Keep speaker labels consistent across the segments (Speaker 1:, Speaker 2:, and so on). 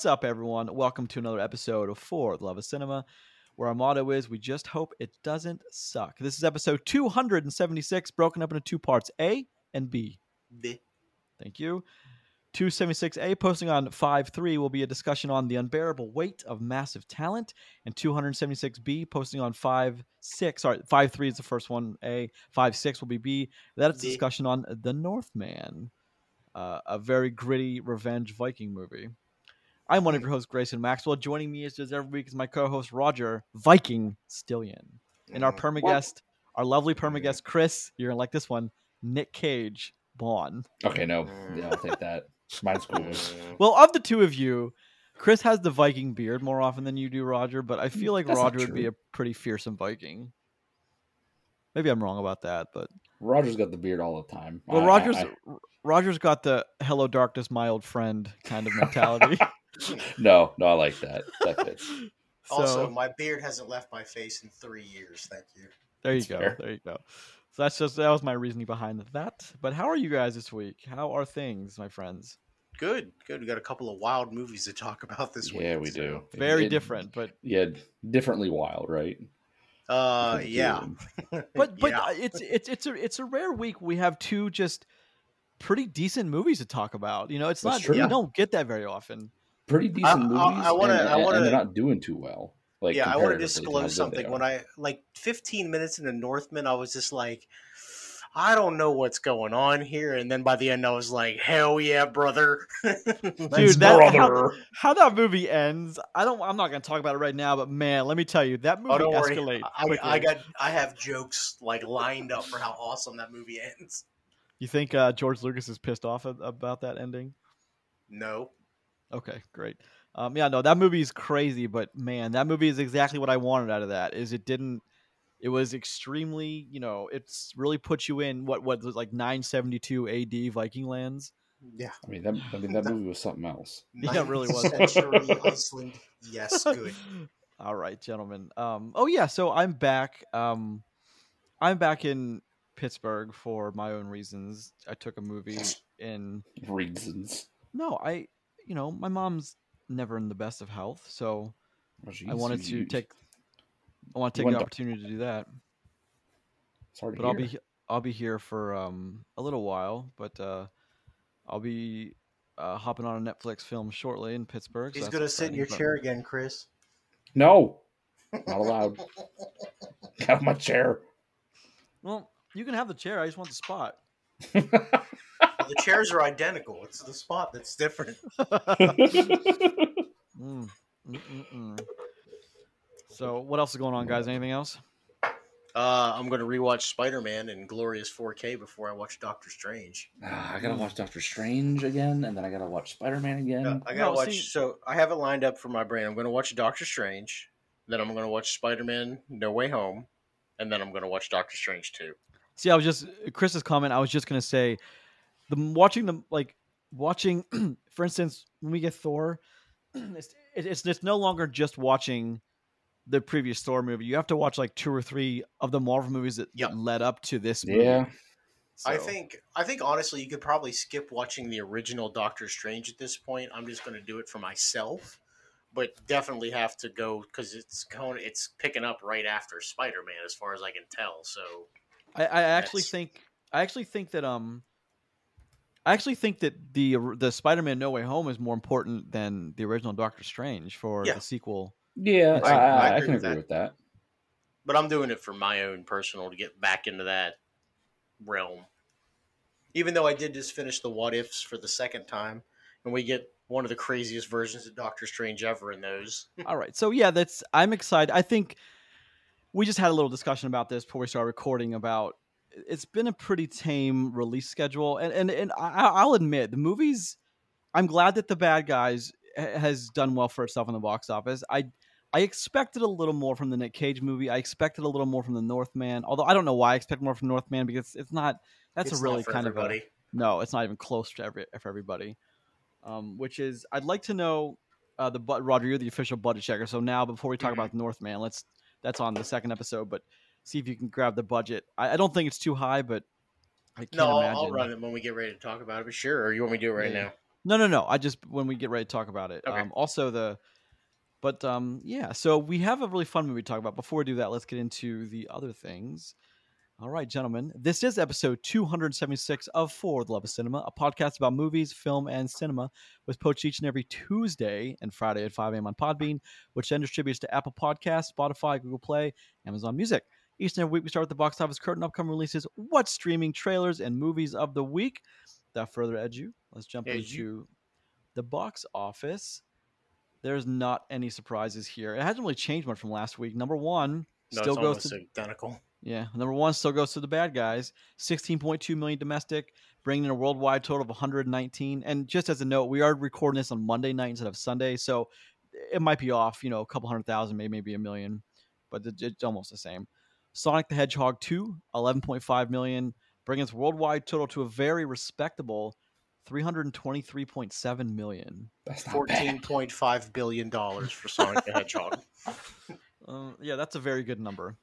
Speaker 1: What's up, everyone? Welcome to another episode of For the Love of Cinema, where our motto is we just hope it doesn't suck. This is episode 276, broken up into two parts A and B.
Speaker 2: B.
Speaker 1: Thank you. 276A posting on 5.3 will be a discussion on the unbearable weight of massive talent, and 276B posting on 5.6. Sorry, 5.3 is the first one. A 5.6 will be B. That's a discussion on The Northman, uh, a very gritty revenge Viking movie. I'm one of your hosts, Grayson Maxwell. Joining me as does every week is my co-host Roger Viking Stillion, and our perma guest, our lovely perma guest Chris. You're gonna like this one, Nic Cage Bond.
Speaker 3: Okay, no. Yeah, I'll take that. Mine's cool.
Speaker 1: Well, of the two of you, Chris has the Viking beard more often than you do, Roger. But I mm, feel like
Speaker 3: That's
Speaker 1: Roger would be a pretty fearsome Viking. Maybe I'm wrong about that, but
Speaker 3: Roger's got the beard all the time.
Speaker 1: well,
Speaker 3: I- I-
Speaker 1: Roger's
Speaker 3: I-
Speaker 1: Roger's got the "Hello, darkness, my old friend" kind of mentality.
Speaker 3: no, no, I like that. That fits.
Speaker 1: so
Speaker 2: Also, my beard hasn't left my face in three years. Thank you.
Speaker 1: there you
Speaker 3: That's
Speaker 1: go.
Speaker 3: fair.
Speaker 1: There you go. So that's just that was my reasoning behind that. But how are you guys this week? How are things, my friends?
Speaker 2: Good, good. We got a couple of wild movies to talk about this week.
Speaker 3: Yeah, we
Speaker 2: so-
Speaker 3: do.
Speaker 1: Very
Speaker 3: It-
Speaker 1: different, but
Speaker 3: Yeah, differently wild, right?
Speaker 2: Uh, yeah.
Speaker 1: but but
Speaker 2: Yeah.
Speaker 1: it's it's it's a it's a rare week. We have two just pretty decent movies to talk about. You know, it's
Speaker 3: That's
Speaker 1: not
Speaker 3: true.
Speaker 1: you
Speaker 2: Yeah.
Speaker 1: don't get that very often.
Speaker 3: Pretty decent
Speaker 2: I-
Speaker 3: movies.
Speaker 2: I wanna-
Speaker 3: and,
Speaker 2: I
Speaker 3: and-
Speaker 2: wanna-
Speaker 3: and they're not doing too well. Like
Speaker 2: yeah, I want to
Speaker 3: comparatively to how good
Speaker 2: disclose something. When. I like 15 minutes into Northman, I was just like, I don't know what's going on here. And then by the end, I was like, Hell yeah, brother!
Speaker 1: Dude, that-
Speaker 3: brother.
Speaker 1: How that movie ends, I don't. I'm not going to talk about it right now. But man, let me tell you, that movie
Speaker 2: Oh,
Speaker 1: escalates.
Speaker 2: I. I got, I have jokes like lined up for how awesome that movie ends.
Speaker 1: You think uh, George Lucas is pissed off a- about that ending?
Speaker 2: No,
Speaker 1: Okay, great. Um, yeah, no, that movie is crazy, but man, that movie is exactly what I wanted out of that. Is it didn't? It was extremely, you know, it's really put you in what what was like 972 A.D. Viking lands.
Speaker 2: yeah,
Speaker 3: I mean, that, I mean, that movie was something else.
Speaker 1: Yeah, it really was.
Speaker 2: Century Iceland. Yes, good.
Speaker 1: All right, gentlemen. Um, oh yeah, so I'm back. Um, I'm back in Pittsburgh for my own reasons. I took a movie in.
Speaker 3: Reasons.
Speaker 1: No, I, you know, my mom's never in the best of health, so
Speaker 3: Oh,
Speaker 1: I wanted to take. I want to take the opportunity to do that,
Speaker 3: Sorry to
Speaker 1: but I'll be I'll be here for um a little while, but uh, I'll be uh, hopping on a Netflix film shortly in Pittsburgh.
Speaker 2: He's
Speaker 1: that's
Speaker 2: gonna sit in your
Speaker 1: but-
Speaker 2: chair again, Chris.
Speaker 3: No, not allowed. Get out my chair.
Speaker 1: Well, you can have the chair. I just want the spot.
Speaker 2: Well, the chairs are identical. It's the spot that's different.
Speaker 1: Mm. So, what else is going on, guys? Anything else?
Speaker 2: Uh, I'm gonna rewatch Spider-Man in glorious 4K before I watch Doctor Strange.
Speaker 3: Ah, I gotta watch Doctor Strange again, and then I gotta watch Spider Man again.
Speaker 2: Uh, I gotta
Speaker 1: No,
Speaker 2: watch.
Speaker 1: see-
Speaker 2: So I have it lined up for my brain. I'm gonna watch Doctor Strange, then I'm gonna watch Spider-Man: No Way Home, and then I'm gonna watch Doctor Strange 2.
Speaker 1: See, I was just Chris's comment. I was just gonna say, the watching the like watching, for instance, when we get Thor, it's it's it's no longer just watching the previous Thor movie. You have to watch like two or three of the Marvel movies that,
Speaker 2: Yep.
Speaker 1: that led up to this movie.
Speaker 3: yeah,
Speaker 2: I think. I think honestly, you could probably skip watching the original Doctor Strange at this point. I'm just gonna do it for myself, but definitely have to go because it's going. It's picking up right after Spider-Man, as far as I can tell. So
Speaker 1: I, I actually think I actually think that um I actually think that the the Spider-Man No Way Home is more important than the original Doctor Strange for
Speaker 2: Yeah.
Speaker 1: the sequel.
Speaker 3: yeah,
Speaker 2: I-
Speaker 3: I,
Speaker 2: I
Speaker 3: I, I can agree
Speaker 2: that.
Speaker 3: with that.
Speaker 2: but I'm doing it for my own personal to get back into that realm. Even though I did just finish the what ifs for the second time, and we get one of the craziest versions of Doctor Strange ever in those.
Speaker 1: All right. So yeah, that's I'm excited. I think we just had a little discussion about this before we started recording about it's been a pretty tame release schedule and and, and I, I'll admit the movies I'm glad that the bad guys has done well for itself in the box office. I I expected a little more from the Nic Cage movie. I expected a little more from the Northman. Although I don't know why I expect more from Northman because it's not that's
Speaker 2: It's
Speaker 1: a really kind
Speaker 2: everybody.
Speaker 1: of a no, it's not even close to every for everybody. Um, which is I'd like to know uh, the but Roger, you're the official budget checker. So now before we talk
Speaker 2: Mhm.
Speaker 1: about Northman, let's that's on the second episode, but see if you can grab the budget. I, I don't think it's too high, but I can't
Speaker 2: No, I'll,
Speaker 1: imagine.
Speaker 2: I'll run it when we get ready to talk about it. But sure, or you want me to do it right
Speaker 1: Yeah.
Speaker 2: now?
Speaker 1: No, no, no. I just when we get ready to talk about it.
Speaker 2: Okay.
Speaker 1: Um, also the, but um, yeah. So we have a really fun movie to talk about. Before we do that, let's get into the other things. All right, gentlemen. This is episode 276 of For the Love of Cinema, a podcast about movies, film, and cinema, with poached each and every Tuesday and Friday at 5 a.m. on Podbean, which then distributes to Apple Podcasts, Spotify, Google Play, Amazon Music. Each and every week, we start with the box office curtain, upcoming releases, what streaming trailers and movies of the week. Without further ado, let's jump
Speaker 2: Yeah,
Speaker 1: into
Speaker 2: you-
Speaker 1: the box office. There's not any surprises here. It hasn't really changed much from last week. Number one
Speaker 2: No,
Speaker 1: still
Speaker 2: it's
Speaker 1: goes to
Speaker 2: identical.
Speaker 1: yeah, number one still goes to the bad guys. 16.2 million domestic, bringing in a worldwide total of 119. And just as a note, we are recording this on Monday night instead of Sunday, so it might be off, you know, a couple hundred thousand, maybe maybe a million, but it's almost the same. Sonic the Hedgehog 2, 11.5 million, bringing its worldwide total to a very respectable 323.7 million.
Speaker 3: That's not
Speaker 2: Fourteen
Speaker 3: bad.
Speaker 2: point five billion dollars for Sonic the Hedgehog.
Speaker 1: Uh, yeah, that's a very good number.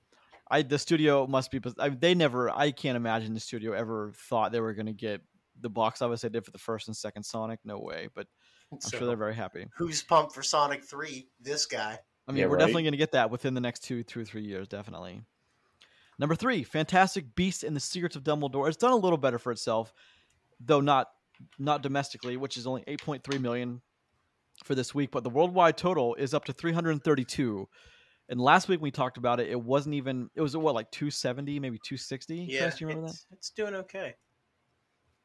Speaker 1: I the studio must be. I, they never. I can't imagine the studio ever thought they were going to get the box office they did for the first and second Sonic. No way. But I'm
Speaker 2: So,
Speaker 1: sure they're very happy.
Speaker 2: who's pumped for Sonic Three? This guy.
Speaker 1: I mean,
Speaker 3: Yeah,
Speaker 1: we're
Speaker 3: right.
Speaker 1: definitely going to get that within the next two, two or three years. Definitely. Number three, Fantastic Beasts and the Secrets of Dumbledore. It's done a little better for itself, though not not domestically, which is only 8.3 million for this week. But the worldwide total is up to 332. And last week we talked about it. It wasn't even. It was what like 270, maybe 260.
Speaker 2: Yeah,
Speaker 1: Chris, you remember that?
Speaker 2: it's, it's doing okay.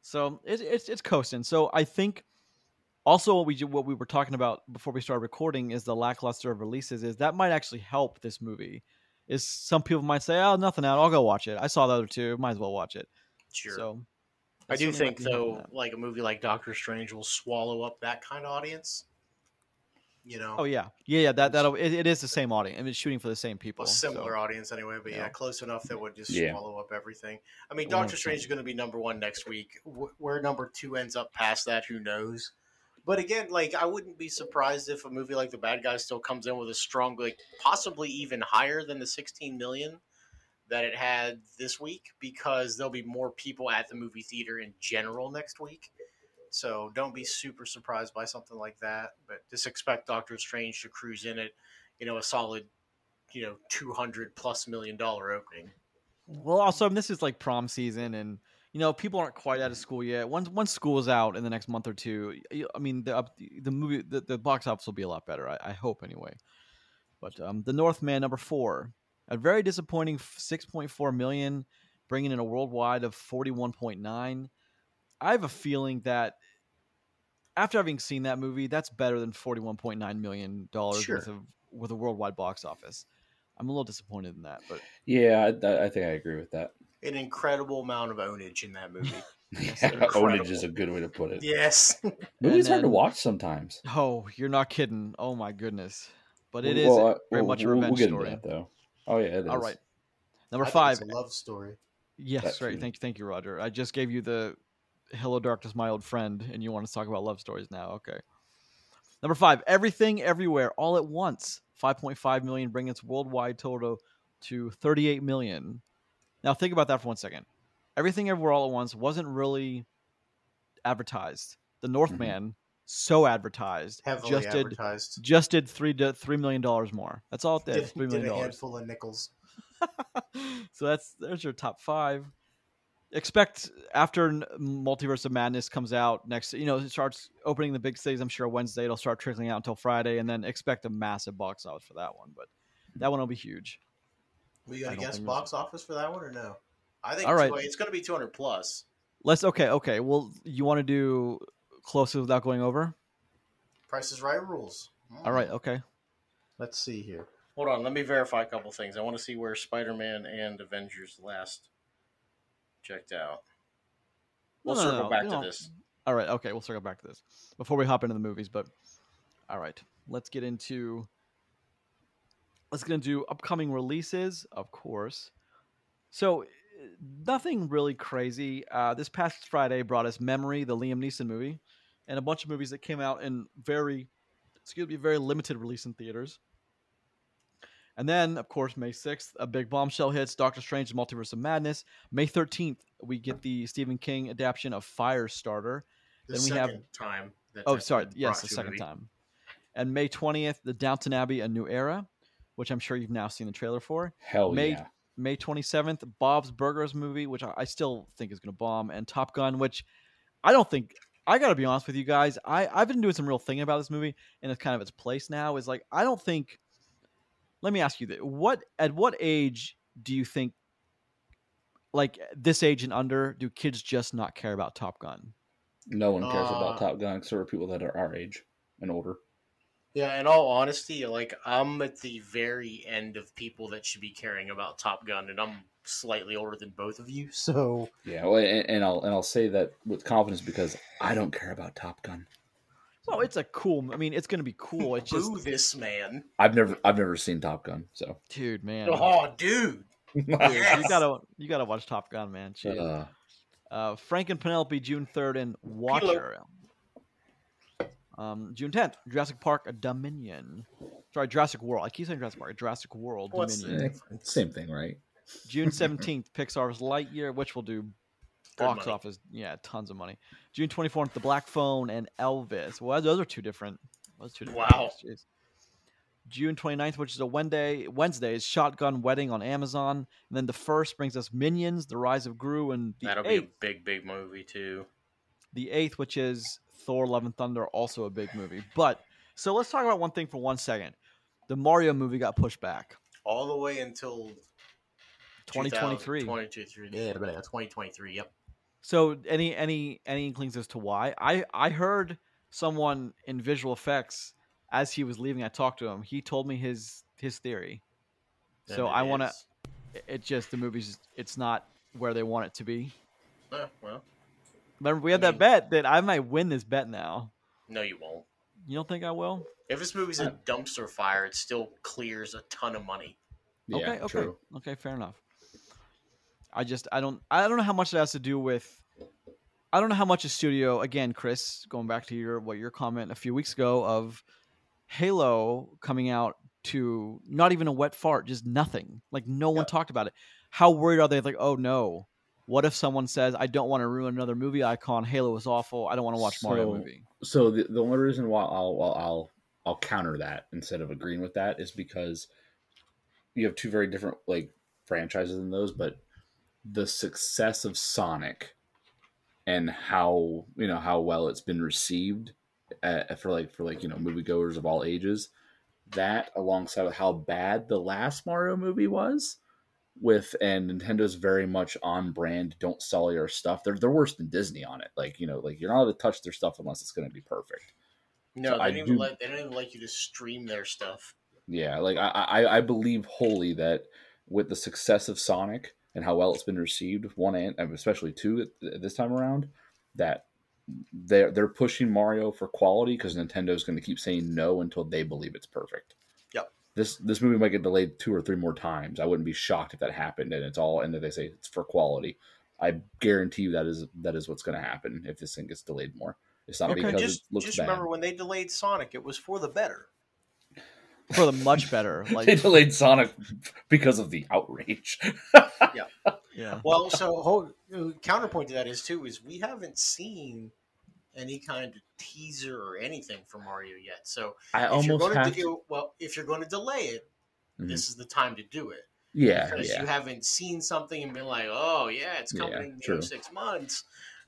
Speaker 1: So it, it's it's coasting. So I think also what we what we were talking about before we started recording is the lackluster of releases. Is that might actually help this movie? Is some people might say, "Oh, nothing out. I'll go watch it. I saw the other two. Might as well watch it."
Speaker 2: Sure.
Speaker 1: So
Speaker 2: I do think though, like a movie like Doctor Strange will swallow up that kind of audience. You know,
Speaker 1: Oh yeah, yeah, yeah. That that it, it is the same audience. I mean, it's shooting for the same people.
Speaker 2: a similar
Speaker 1: so-
Speaker 2: audience anyway, but yeah.
Speaker 1: yeah.
Speaker 2: close enough that would just
Speaker 3: Yeah.
Speaker 2: swallow up everything. I mean,
Speaker 1: Well,
Speaker 2: Doctor Strange is going to be number one next week. Where number two ends up past that, who knows? But again, like I wouldn't be surprised if a movie like The Bad Guy still comes in with a strong, like possibly even higher than the 16 million that it had this week, because there'll be more people at the movie theater in general next week. So don't be super surprised by something like that, but just expect Doctor Strange to cruise in at, you know, a solid, you know, 200 plus million dollar opening.
Speaker 1: Well, also this is like prom season, and you know people aren't quite out of school yet. Once once school is out in the next month or two, I mean the the movie the, the box office will be a lot better. I, I hope anyway. But um, the Northman number four, a very disappointing six point four million, bringing in a worldwide of forty one point nine. I have a feeling that after having seen that movie, that's better than forty one point nine million dollars
Speaker 2: Sure.
Speaker 1: worth of with a worldwide box office. I'm a little disappointed in that, but
Speaker 3: Yeah, I, I think I agree with that.
Speaker 2: An incredible amount of ownage in that movie.
Speaker 1: Yes,
Speaker 3: Yeah. Ownage is a good way to put it.
Speaker 2: yes.
Speaker 3: Movies hard to watch sometimes.
Speaker 1: Oh, you're not kidding. Oh my goodness. But it is
Speaker 3: Well, uh,
Speaker 1: very
Speaker 3: we'll-
Speaker 1: much a revenge
Speaker 3: we'll get
Speaker 1: story.
Speaker 3: Into that, though. Oh yeah, it is.
Speaker 1: All right. Number
Speaker 2: I think
Speaker 1: five.
Speaker 2: it's a love story.
Speaker 1: Yes,
Speaker 3: That
Speaker 1: right.
Speaker 3: too.
Speaker 1: Thank you, thank you, Roger. I just gave you the Hello Darkness, my old friend, and you want to talk about love stories now. Okay. Number five, Everything Everywhere All at Once. 5.5 million, bringing its worldwide total to 38 million. Now think about that for one second. Everything Everywhere All at Once wasn't really advertised. The mm-hmm. Northman, so advertised,
Speaker 2: Heavily
Speaker 1: just did
Speaker 2: advertised.
Speaker 1: just did three three million dollars more. That's all it did.
Speaker 2: Did,
Speaker 1: Three
Speaker 2: did
Speaker 1: dollars.
Speaker 2: handful of nickels.
Speaker 1: so that's there's your top five. Expect after Multiverse of Madness comes out next, you know, it starts opening the big cities. I'm sure Wednesday it'll start trickling out until Friday, and then expect a massive box office for that one. But that one will be huge.
Speaker 2: We got to
Speaker 1: don't
Speaker 2: guess
Speaker 1: think
Speaker 2: box office for that one or no? I think
Speaker 1: All right.
Speaker 2: two- it's going to be 200 plus.
Speaker 1: Let's okay, okay. Well, you want to do closest without going over?
Speaker 2: Price is right rules.
Speaker 1: All right, okay.
Speaker 2: Let's see here. Hold on, let me verify a couple things. I want to see where Spider-Man and Avengers last checked out. We'll
Speaker 1: No, no,
Speaker 2: circle
Speaker 1: no,
Speaker 2: back
Speaker 1: we
Speaker 2: to this.
Speaker 1: All right, okay, we'll circle back to this before we hop into the movies. But all right, let's get into let's get into upcoming releases, of course. So uh, nothing really crazy. Uh, this past Friday brought us Memory, the Liam Neeson movie, and a bunch of movies that came out in very excuse me, very limited release in theaters. And then, of course, May 6th, a big bombshell hits Doctor Strange and Multiverse of Madness. May 13th, we get the Stephen King adaptation of Firestarter.
Speaker 2: The
Speaker 1: Then we have-
Speaker 2: time
Speaker 1: Oh, sorry. Yes, the second
Speaker 2: movie.
Speaker 1: time. And May 20th, The Downton Abbey: A New Era, which I'm sure you've now seen the trailer for.
Speaker 3: Hell
Speaker 1: May-
Speaker 3: yeah.
Speaker 1: May 27th, Bob's Burgers movie, which I, I still think is going to bomb, and Top Gun, which I don't think. I got to be honest with you guys. I I've been doing some real thinking about this movie, and it's kind of its place now. Is like I don't think. Let me ask you that: what at what age do you think, like this age and under, do kids just not care about Top Gun?
Speaker 3: No one cares
Speaker 2: Uh,
Speaker 3: about Top Gun except for people that are our age and older.
Speaker 2: Yeah, in all honesty, like I'm at the very end of people that should be caring about Top Gun, and I'm slightly older than both of you, so
Speaker 3: Yeah, well, and, and I'll and I'll say that with confidence because I don't care about Top Gun.
Speaker 1: Well, it's a cool. I mean, it's going to be cool. It's just,
Speaker 2: boo this man.
Speaker 3: I've never I've never seen Top Gun, so
Speaker 1: dude, man,
Speaker 2: Oh, dude.
Speaker 1: Dude,
Speaker 2: Yes.
Speaker 1: you gotta you gotta watch Top Gun, man.
Speaker 3: Uh,
Speaker 1: Uh, Frank and Penelope, June 3rd, and Watcher. Um, June 10th, Jurassic Park Dominion. Sorry, Jurassic World. I keep saying Jurassic Park. Jurassic World
Speaker 2: What's
Speaker 1: Dominion.
Speaker 3: same thing, right?
Speaker 1: June 17th, Pixar's Lightyear, which will do
Speaker 2: Good
Speaker 1: box
Speaker 2: money.
Speaker 1: office. Yeah, tons of money. June 24th, The Black Phone and Elvis. Well, those are two different. Those two different
Speaker 2: Wow.
Speaker 1: movies, jeez. June 29th, which is a Wednesday, Wednesday is Shotgun Wedding on Amazon. And then the first brings us Minions, The Rise of Gru, and the
Speaker 2: That'll be a big, big movie too.
Speaker 1: the eighth, which is Thor: Love and Thunder, also a big movie. But so let's talk about one thing for one second. The Mario movie got pushed back,
Speaker 2: All the way until
Speaker 1: 2023.
Speaker 2: 2023. Yeah, uh, 2023. Yep.
Speaker 1: So any any any inklings as to why? I I heard someone in visual effects as he was leaving. I talked to him. He told me his his theory.
Speaker 2: And
Speaker 1: So I want to.
Speaker 2: is-
Speaker 1: It just the movie's it's not where they want it to be.
Speaker 2: Eh, well,
Speaker 1: Remember we had
Speaker 2: I
Speaker 1: that bet that I might win this bet now.
Speaker 2: no, you won't.
Speaker 1: You don't think I will?
Speaker 2: If this movie's a uh, dumpster fire, it still clears a ton of money.
Speaker 3: Yeah,
Speaker 1: okay, okay,
Speaker 3: true.
Speaker 1: okay, fair enough. I just I don't I don't know how much it has to do with. I don't know how much a studio again, Chris. Going back to your what your comment a few weeks ago of Halo coming out to not even a wet fart, just nothing. Like no one
Speaker 2: Yeah.
Speaker 1: talked about it. How worried are they? Like, oh no, what if someone says I don't want to ruin another movie icon? Halo is awful. I don't want to watch Mario movie.
Speaker 3: So the, the only reason why I'll, I'll I'll I'll counter that instead of agreeing with that is because you have two very different like franchises in those, but the success of Sonic and how you know how well it's been received uh, for like for like you know moviegoers of all ages, that alongside with how bad the last Mario movie was, with and Nintendo's very much on brand. Don't sell your stuff. They're they're worse than Disney on it. Like you know, like you're not allowed to touch their stuff unless it's going to be perfect.
Speaker 2: No,
Speaker 3: So
Speaker 2: they
Speaker 3: I
Speaker 2: don't even
Speaker 3: do-
Speaker 2: let they don't even like you to stream their stuff.
Speaker 3: Yeah, like I, I I believe wholly that with the success of Sonic and how well it's been received, one and and especially two this time around, that they're they're pushing Mario for quality because Nintendo's going to keep saying no until they believe it's perfect.
Speaker 2: Yep.
Speaker 3: This this movie might get delayed two or three more times. I wouldn't be shocked if that happened and it's all and that they say it's for quality. I guarantee you that is that is what's going to happen if this thing gets delayed more. It's not
Speaker 1: Okay.
Speaker 3: because
Speaker 2: just
Speaker 3: it looks
Speaker 2: just
Speaker 3: bad.
Speaker 2: remember when they delayed Sonic, it was for the better.
Speaker 1: For the much better,
Speaker 3: they
Speaker 1: like
Speaker 3: delayed Sonic because of the outrage.
Speaker 1: yeah. Yeah.
Speaker 2: Well, so whole, uh, counterpoint to that is too is we haven't seen any kind of teaser or anything for Mario yet. So
Speaker 3: I
Speaker 2: if you're
Speaker 3: almost
Speaker 2: going
Speaker 3: have
Speaker 2: to do well, if you're going to delay it,
Speaker 3: Mhm.
Speaker 2: this is the time to do it
Speaker 3: Yeah,
Speaker 2: because
Speaker 3: yeah.
Speaker 2: you haven't seen something and been like, oh yeah, it's coming
Speaker 3: Yeah,
Speaker 2: in you know,
Speaker 3: true.
Speaker 2: six months.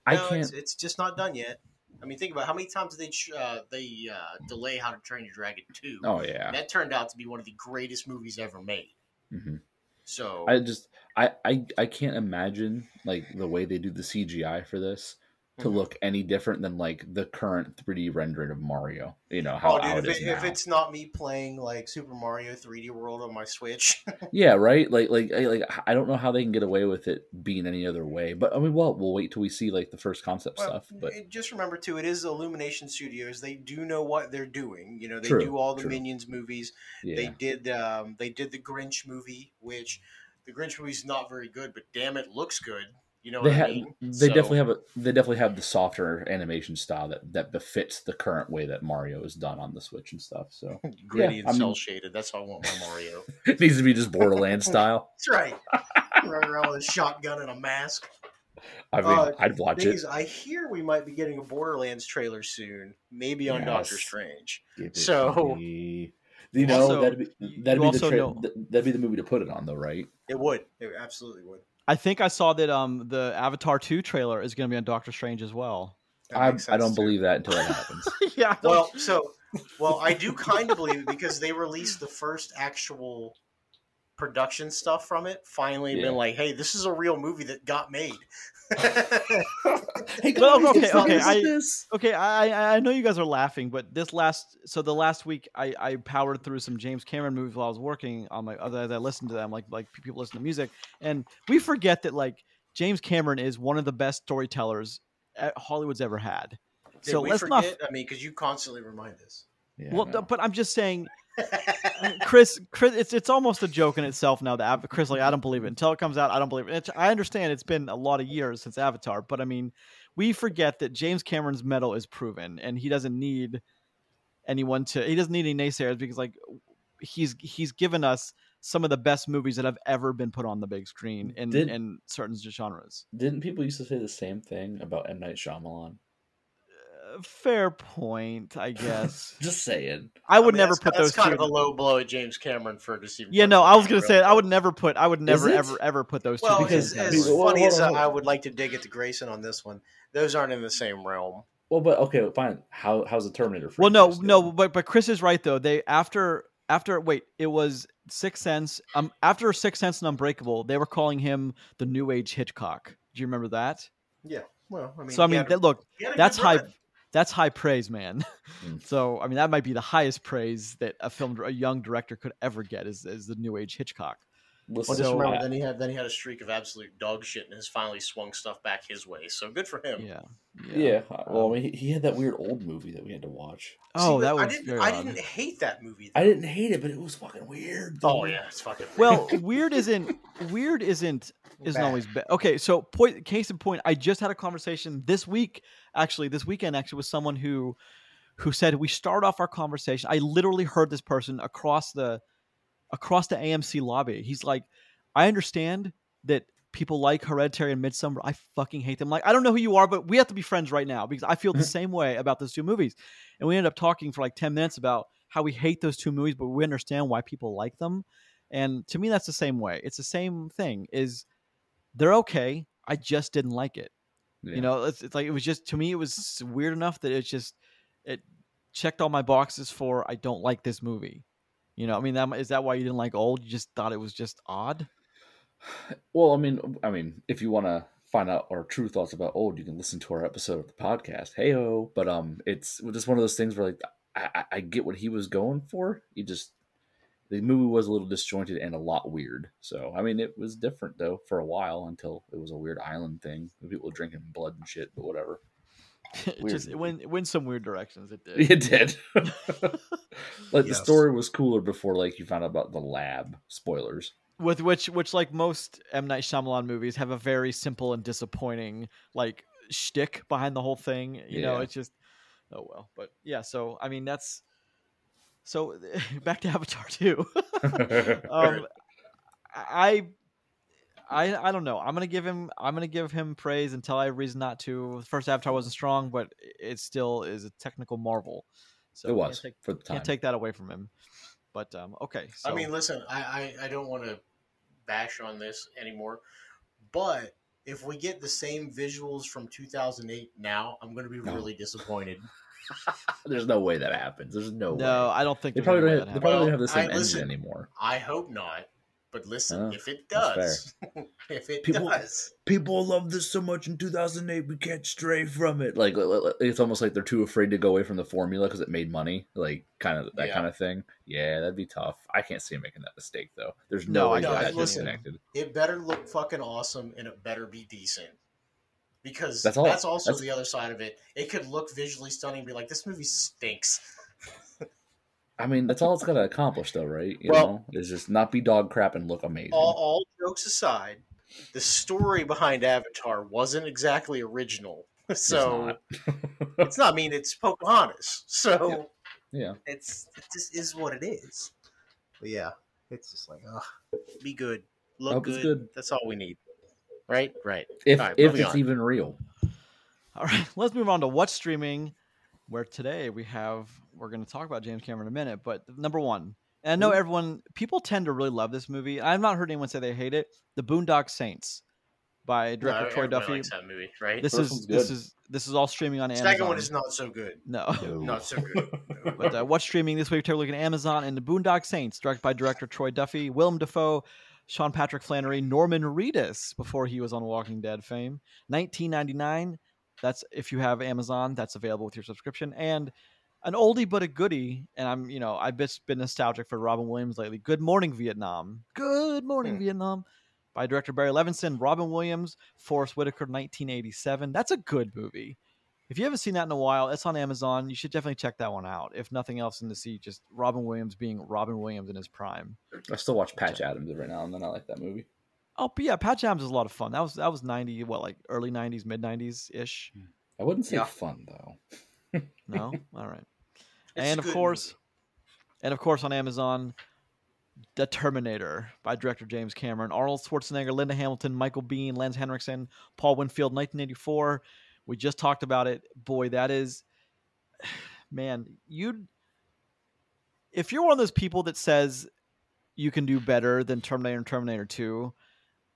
Speaker 3: I can't.
Speaker 2: It's, it's just not done yet. I mean, think about how many times did they uh, they uh, delay How to Train Your Dragon two.
Speaker 3: Oh yeah.
Speaker 2: That turned out to be one of the greatest movies ever made.
Speaker 3: hmm
Speaker 2: So
Speaker 3: I just I, I I can't imagine like the way they do the CGI for this to
Speaker 2: Mhm.
Speaker 3: look any different than like the current 3D rendering of Mario. You know how,
Speaker 2: oh, dude,
Speaker 3: it
Speaker 2: if,
Speaker 3: is
Speaker 2: it, if it's not me playing like Super Mario 3D World on my Switch,
Speaker 3: Yeah, right. Like like I- like I don't know how they can get away with it being any other way. But I mean, well, we'll wait till we see like the first concept
Speaker 2: well,
Speaker 3: stuff. But
Speaker 2: it- just remember too, it is Illumination Studios. They do know what they're doing. You know, they
Speaker 3: True,
Speaker 2: do all the
Speaker 3: true.
Speaker 2: Minions movies.
Speaker 3: yeah,
Speaker 2: They did um, they did the Grinch movie, which the Grinch movie's not very good, but damn it, looks good. You know
Speaker 3: they
Speaker 2: what I mean?
Speaker 3: they
Speaker 2: So-
Speaker 3: definitely have a they definitely have the softer animation style that that befits the current way that Mario is done on the Switch and stuff. So
Speaker 2: gritty
Speaker 3: Yeah,
Speaker 2: and
Speaker 3: I mean-
Speaker 2: cell shaded. That's how I want my Mario.
Speaker 3: it needs to be just Borderlands style.
Speaker 2: That's right. Running around with a shotgun and a mask.
Speaker 3: I mean,
Speaker 2: Uh,
Speaker 3: I'd watch
Speaker 2: Thing
Speaker 3: it.
Speaker 2: is, I hear we might be getting a Borderlands trailer soon, maybe on Doctor Strange.
Speaker 3: Give
Speaker 2: so-
Speaker 3: to me. you know
Speaker 1: Also,
Speaker 3: that'd be that'd be the
Speaker 1: also
Speaker 3: tra-
Speaker 1: know-
Speaker 3: th- that'd be the movie to put it on, though, right?
Speaker 2: It would. It absolutely would.
Speaker 1: I think I saw that um the Avatar two trailer is going to be on Doctor Strange as well.
Speaker 3: I, I don't
Speaker 2: too.
Speaker 3: believe that until it happens.
Speaker 1: yeah.
Speaker 2: Well, so well, I do kind of believe it because they released the first actual production stuff from it. Finally,
Speaker 3: Yeah.
Speaker 2: been like, hey, this is a real movie that got made.
Speaker 3: Hey,
Speaker 1: Well,
Speaker 3: guys,
Speaker 1: okay, okay, I- Okay, I I- I know you guys are laughing, but this last so the last week I, I powered through some James Cameron movies while I was working on my other as I listened to them like like people listen to music and we forget that like James Cameron is one of the best storytellers uh, Hollywood's ever had.
Speaker 2: Did
Speaker 1: so
Speaker 2: we
Speaker 1: let's
Speaker 2: forget?
Speaker 1: not
Speaker 2: I mean, because you constantly remind us.
Speaker 3: Yeah,
Speaker 1: well,
Speaker 3: no.
Speaker 1: but I'm just saying, I mean, Chris, Chris, it's it's almost a joke in itself now. That Chris, like, I don't believe it until it comes out. I don't believe it. It's, I understand it's been a lot of years since Avatar, but I mean, we forget that James Cameron's metal is proven, and he doesn't need anyone to. He doesn't need any naysayers because, like, he's he's given us some of the best movies that have ever been put on the big screen in
Speaker 3: Did-
Speaker 1: in certain genres.
Speaker 3: Didn't people used to say the same thing about M Night Shyamalan?
Speaker 1: Fair point, I guess.
Speaker 3: Just saying.
Speaker 1: I would
Speaker 2: mean,
Speaker 1: never
Speaker 2: that's,
Speaker 1: put
Speaker 2: that's
Speaker 1: those
Speaker 2: kind
Speaker 1: two.
Speaker 2: of a low blow at James Cameron for just even.
Speaker 1: Yeah, no, I was gonna
Speaker 2: the
Speaker 1: say. I would never put I would never ever ever put those two
Speaker 2: Well,
Speaker 1: because
Speaker 2: as, as
Speaker 3: People- hold on,
Speaker 2: funny
Speaker 3: hold
Speaker 2: as
Speaker 3: on,
Speaker 2: I would like to dig at the Grayson on this one, those aren't in the same realm.
Speaker 3: Well, but okay, fine. How how's the Terminator?
Speaker 1: well, no, no, but but Chris is right though. They after after wait, it was Sixth Sense. Um, after Sixth Sense and Unbreakable, they were calling him the New Age Hitchcock. Do you remember that?
Speaker 2: Yeah. Well, I mean,
Speaker 1: so I mean,
Speaker 2: had a-
Speaker 1: that, look,
Speaker 2: he had a
Speaker 1: that's
Speaker 2: good
Speaker 1: high.
Speaker 2: run.
Speaker 1: That's high praise, man.
Speaker 3: Mm.
Speaker 1: so I mean, that might be the highest praise that a film, a young director could ever get is, is the New Age Hitchcock.
Speaker 3: Listen,
Speaker 2: Well, just
Speaker 1: So,
Speaker 2: remember,
Speaker 3: I-
Speaker 2: then he had then he had a streak of absolute dog shit and has finally swung stuff back his way. So good for him.
Speaker 1: Yeah.
Speaker 3: yeah. Well, I mean, he, he had that weird old movie that we had to watch.
Speaker 1: Oh,
Speaker 2: See,
Speaker 1: that
Speaker 2: but
Speaker 1: was
Speaker 2: I didn't.
Speaker 1: very
Speaker 2: I
Speaker 1: odd.
Speaker 2: didn't hate that movie.
Speaker 3: I didn't hate it, but it was fucking weird.
Speaker 2: Oh yeah, it's fucking. Weird.
Speaker 1: Well, weird isn't weird isn't isn't
Speaker 2: Bad.
Speaker 1: always bad. Okay, so point case in point, I just had a conversation this week, actually this weekend, actually with someone who who said we start off our conversation. I literally heard this person across the across the AMC lobby. He's like, I understand that people like Hereditary and Midsommar. I fucking hate them. Like, I don't know who you are, but we have to be friends right now because I feel the mm-hmm. same way about those two movies. And we ended up talking for like ten minutes about how we hate those two movies, but we understand why people like them. And to me, that's the same way. It's the same thing. Is they're okay. I just didn't like it.
Speaker 3: Yeah.
Speaker 1: You know, it's, it's like it was just to me, it was weird enough that it's just it checked all my boxes for I don't like this movie. You know, I mean, that is that why you didn't like Old? You just thought it was just odd.
Speaker 3: Well, I mean, I mean, if you want to find out our true thoughts about old, you can listen to our episode of the podcast. Hey ho! But um, it's just one of those things where like I, I, I get what he was going for. You just the movie was a little disjointed and a lot weird. So I mean, it was different though for a while until it was a weird island thing people drinking blood and shit. But whatever.
Speaker 1: it just it went it went some weird directions. It did.
Speaker 3: It did. like the story was cooler before like you found out about the lab spoilers.
Speaker 1: With which which like most M Night Shyamalan movies have a very simple and disappointing like shtick behind the whole thing. You know, it's just oh well. But yeah, so I mean that's so back to Avatar two. um, I, I, I don't know. I'm gonna give him. I'm gonna give him praise until I have reason not to. The first Avatar wasn't strong, but it still is a technical marvel. So
Speaker 3: it was
Speaker 1: take,
Speaker 3: for the time.
Speaker 1: can't take that away from him. But um, okay. So,
Speaker 2: I mean, listen, I I, I don't want to bash on this anymore, but if we get the same visuals from 2008 now, I'm going to be
Speaker 3: No.
Speaker 2: really disappointed.
Speaker 3: There's no way that happens. There's no, way
Speaker 1: no,
Speaker 3: way.
Speaker 1: I don't think
Speaker 3: They probably don't.
Speaker 1: that
Speaker 3: Have, they probably don't have the same
Speaker 2: I-
Speaker 3: engine
Speaker 2: listen,
Speaker 3: anymore.
Speaker 2: I hope not. But listen,
Speaker 3: Oh,
Speaker 2: if it does, if it
Speaker 3: People-
Speaker 2: does,
Speaker 3: People love this so much in 2008. We can't stray from it. Like li- li- it's almost like they're too afraid to go away from the formula because it made money. Like kind of that
Speaker 2: Yeah.
Speaker 3: kind of thing. Yeah, that'd be tough. I can't see him making that mistake though. There's
Speaker 1: No,
Speaker 3: no, way
Speaker 1: I
Speaker 3: that that's
Speaker 2: Listen.
Speaker 3: disconnected.
Speaker 2: it better look fucking awesome and it better be decent. Because
Speaker 3: That's
Speaker 2: that's, also
Speaker 3: that's-
Speaker 2: the other side of it. It could look visually stunning and be like, this movie stinks.
Speaker 3: I mean, that's all it's got to accomplish, though, right? You
Speaker 2: Well-
Speaker 3: know, is just not be dog crap and look amazing.
Speaker 2: all, all jokes aside, the story behind Avatar wasn't exactly original.
Speaker 3: It's
Speaker 2: So
Speaker 3: not.
Speaker 2: it's not. I mean, it's Pocahontas. So
Speaker 3: yeah,
Speaker 2: it's it just is what it is. But yeah, it's just like, ugh, be good, look good.
Speaker 3: good.
Speaker 2: That's all we need. Right? Right.
Speaker 3: If
Speaker 2: All right,
Speaker 3: if it's
Speaker 2: on.
Speaker 3: even real.
Speaker 1: All right, let's move on to what's streaming, where today we have we're going to talk about James Cameron in a minute. But number one, and I know everyone, people tend to really love this movie. I've not heard anyone say they hate it. The Boondock Saints by
Speaker 2: No,
Speaker 1: director Troy Duffy.
Speaker 2: likes that movie, right?
Speaker 1: This
Speaker 3: First
Speaker 1: is this is this is all streaming on Amazon.
Speaker 2: second one is not so good.
Speaker 1: no.
Speaker 2: Not so good.
Speaker 1: But uh, what's streaming this week? Take a look at Amazon and the Boondock Saints, directed by director Troy Duffy, Willem Dafoe, Sean Patrick Flannery, Norman Reedus before he was on Walking Dead fame. 1999. That's if you have Amazon, that's available with your subscription. And an oldie but a goodie. And I'm, you know, I've just been nostalgic for Robin Williams lately. Good Morning Vietnam. Good Morning
Speaker 2: Hmm.
Speaker 1: Vietnam. By director Barry Levinson, Robin Williams, Forest Whitaker, 1987. That's a good movie. If you haven't seen that in a while, it's on Amazon. You should definitely check that one out. If nothing else, in to see just Robin Williams being Robin Williams in his prime.
Speaker 3: I still watch Patch Adams every now and then. I like that movie.
Speaker 1: Oh, but yeah, Patch Adams is a lot of fun. That was that was ninety, what like early nineties, mid nineties ish. Hmm.
Speaker 3: I wouldn't say
Speaker 2: Yeah.
Speaker 3: fun though.
Speaker 1: No, all right.
Speaker 2: It's
Speaker 1: and of course,
Speaker 2: movie.
Speaker 1: and of course on Amazon, The Terminator by director James Cameron, Arnold Schwarzenegger, Linda Hamilton, Michael Biehn, Lance Henriksen, Paul Winfield, 1984. We just talked about it. Boy, that is, man, you. If you're one of those people that says you can do better than Terminator and Terminator 2,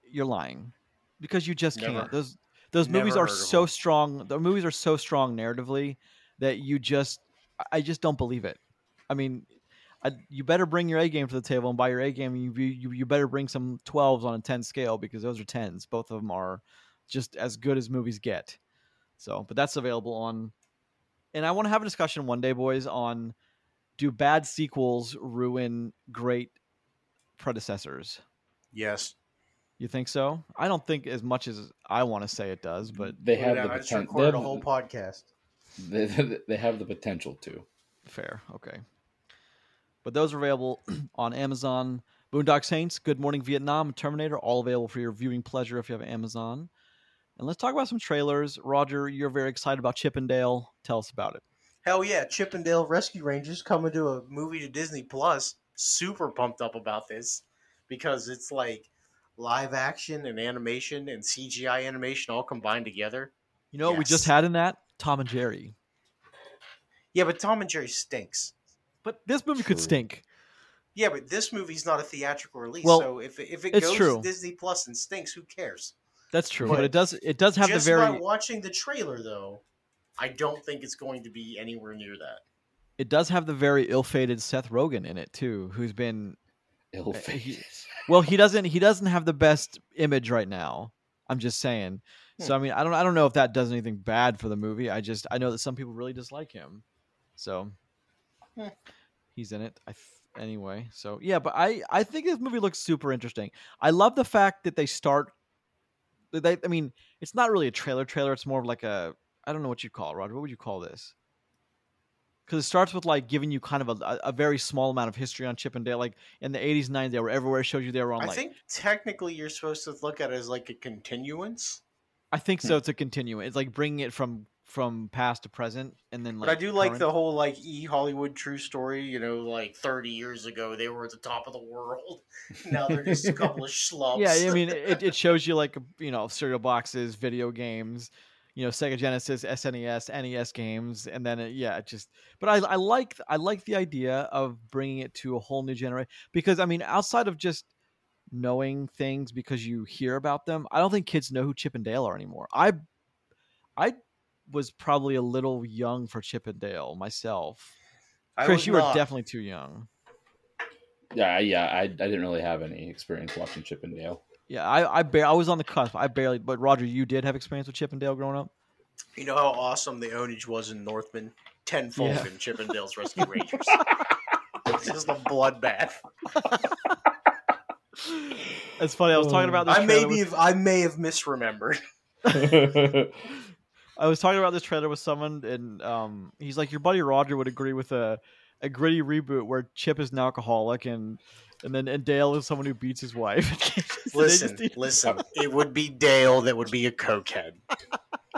Speaker 1: you're lying, because you just
Speaker 2: Never.
Speaker 1: can't. Those those movies are so strong. The movies are so strong narratively that you just I- I just don't believe it. I mean, I, you better bring your A game to the table, and by your A game, you, you you better bring some twelves on a ten scale because those are tens. Both of them are just as good as movies get. So, but that's available on. And I want to have a discussion one day, boys, on do bad sequels ruin great predecessors?
Speaker 2: Yes.
Speaker 1: You think so? I don't think as much as I want to say it does, but
Speaker 3: they have
Speaker 2: it
Speaker 3: the
Speaker 2: out. I just
Speaker 3: potential.
Speaker 2: a whole podcast.
Speaker 3: They, they, they have the potential to.
Speaker 1: Fair. Okay. But those are available on Amazon. Boondock Saints, Good Morning Vietnam, Terminator, all available for your viewing pleasure if you have Amazon. And let's talk about some trailers. Roger, you're very excited about Chip 'n' Dale. Tell us about it.
Speaker 2: Hell yeah, Chip 'n' Dale Rescue Rangers coming to a movie to Disney Plus. Super pumped up about this because it's like live action and animation and CGI animation all combined together.
Speaker 1: You know what we just had in that? Tom and Jerry.
Speaker 2: Yeah, but Tom and Jerry stinks.
Speaker 1: But this movie could stink.
Speaker 2: Yeah, but this movie's not a theatrical release.
Speaker 1: Well,
Speaker 2: so if if it goes
Speaker 1: true.
Speaker 2: to Disney Plus and stinks, who cares?
Speaker 1: That's true. But,
Speaker 2: But
Speaker 1: it does it does have
Speaker 2: Just
Speaker 1: the very Just
Speaker 2: by watching the trailer, though, I don't think it's going to be anywhere near that.
Speaker 1: it does have the very ill-fated Seth Rogen in it too, who's been
Speaker 3: Ill
Speaker 1: Uh, he-
Speaker 3: fates.
Speaker 1: Well, he doesn't. He doesn't have the best image right now. I'm just saying. So I mean, I don't. I don't know if that does anything bad for the movie. I just I know that some people really dislike him. So
Speaker 2: Hmm.
Speaker 1: he's in it. I th- anyway. So yeah, but I I think this movie looks super interesting. I love the fact that they start. They, I mean, it's not really a trailer. Trailer. It's more of like a. I don't know what you'd call it, Roger. What would you call this? Because it starts with like giving you kind of a, a, very small amount of history on Chip 'n' Dale. Like in the 80s, 90s, they were everywhere. It shows you they were on
Speaker 2: I
Speaker 1: like
Speaker 2: think technically you're supposed to look at it as like a continuance.
Speaker 1: I think
Speaker 3: Hmm.
Speaker 1: so. It's a continuum. It's like bringing it from from past to present, and then like.
Speaker 2: but I do like the whole like E Hollywood true story. You know, like 30 years ago they were at the top of the world. Now they're just a couple of schlubs.
Speaker 1: Yeah, I mean, it, it shows you like you know cereal boxes, video games, you know Sega Genesis, SNES, NES games, and then it, yeah, it just. But I I like I like the idea of bringing it to a whole new generation because I mean outside of just knowing things because you hear about them, I don't think kids know who Chip and Dale are anymore. I I was probably a little young for Chip 'n' Dale myself.
Speaker 2: I
Speaker 1: Chris,
Speaker 2: was
Speaker 1: you were definitely too young.
Speaker 3: Yeah, I- yeah. I, I didn't really have any experience watching Chip 'n' Dale.
Speaker 1: Yeah, I I, bar- I was on the cusp. I barely, but Roger, you did have experience with Chip 'n' Dale growing up.
Speaker 2: You know how awesome the ownage was in Northman? Tenfold
Speaker 1: Yeah.
Speaker 2: in Chip 'n' Dale's Rescue Rangers. it's just a bloodbath.
Speaker 1: It's funny. I was talking about this.
Speaker 2: I may
Speaker 1: trailer
Speaker 2: be,
Speaker 1: with-
Speaker 2: I may have misremembered.
Speaker 1: I was talking about this trailer with someone, and um, he's like, "Your buddy Roger would agree with a a gritty reboot where Chip is an alcoholic and and then and Dale is someone who beats his wife." So just
Speaker 2: Listen,
Speaker 1: need-
Speaker 2: listen. It would be Dale that would be a cokehead.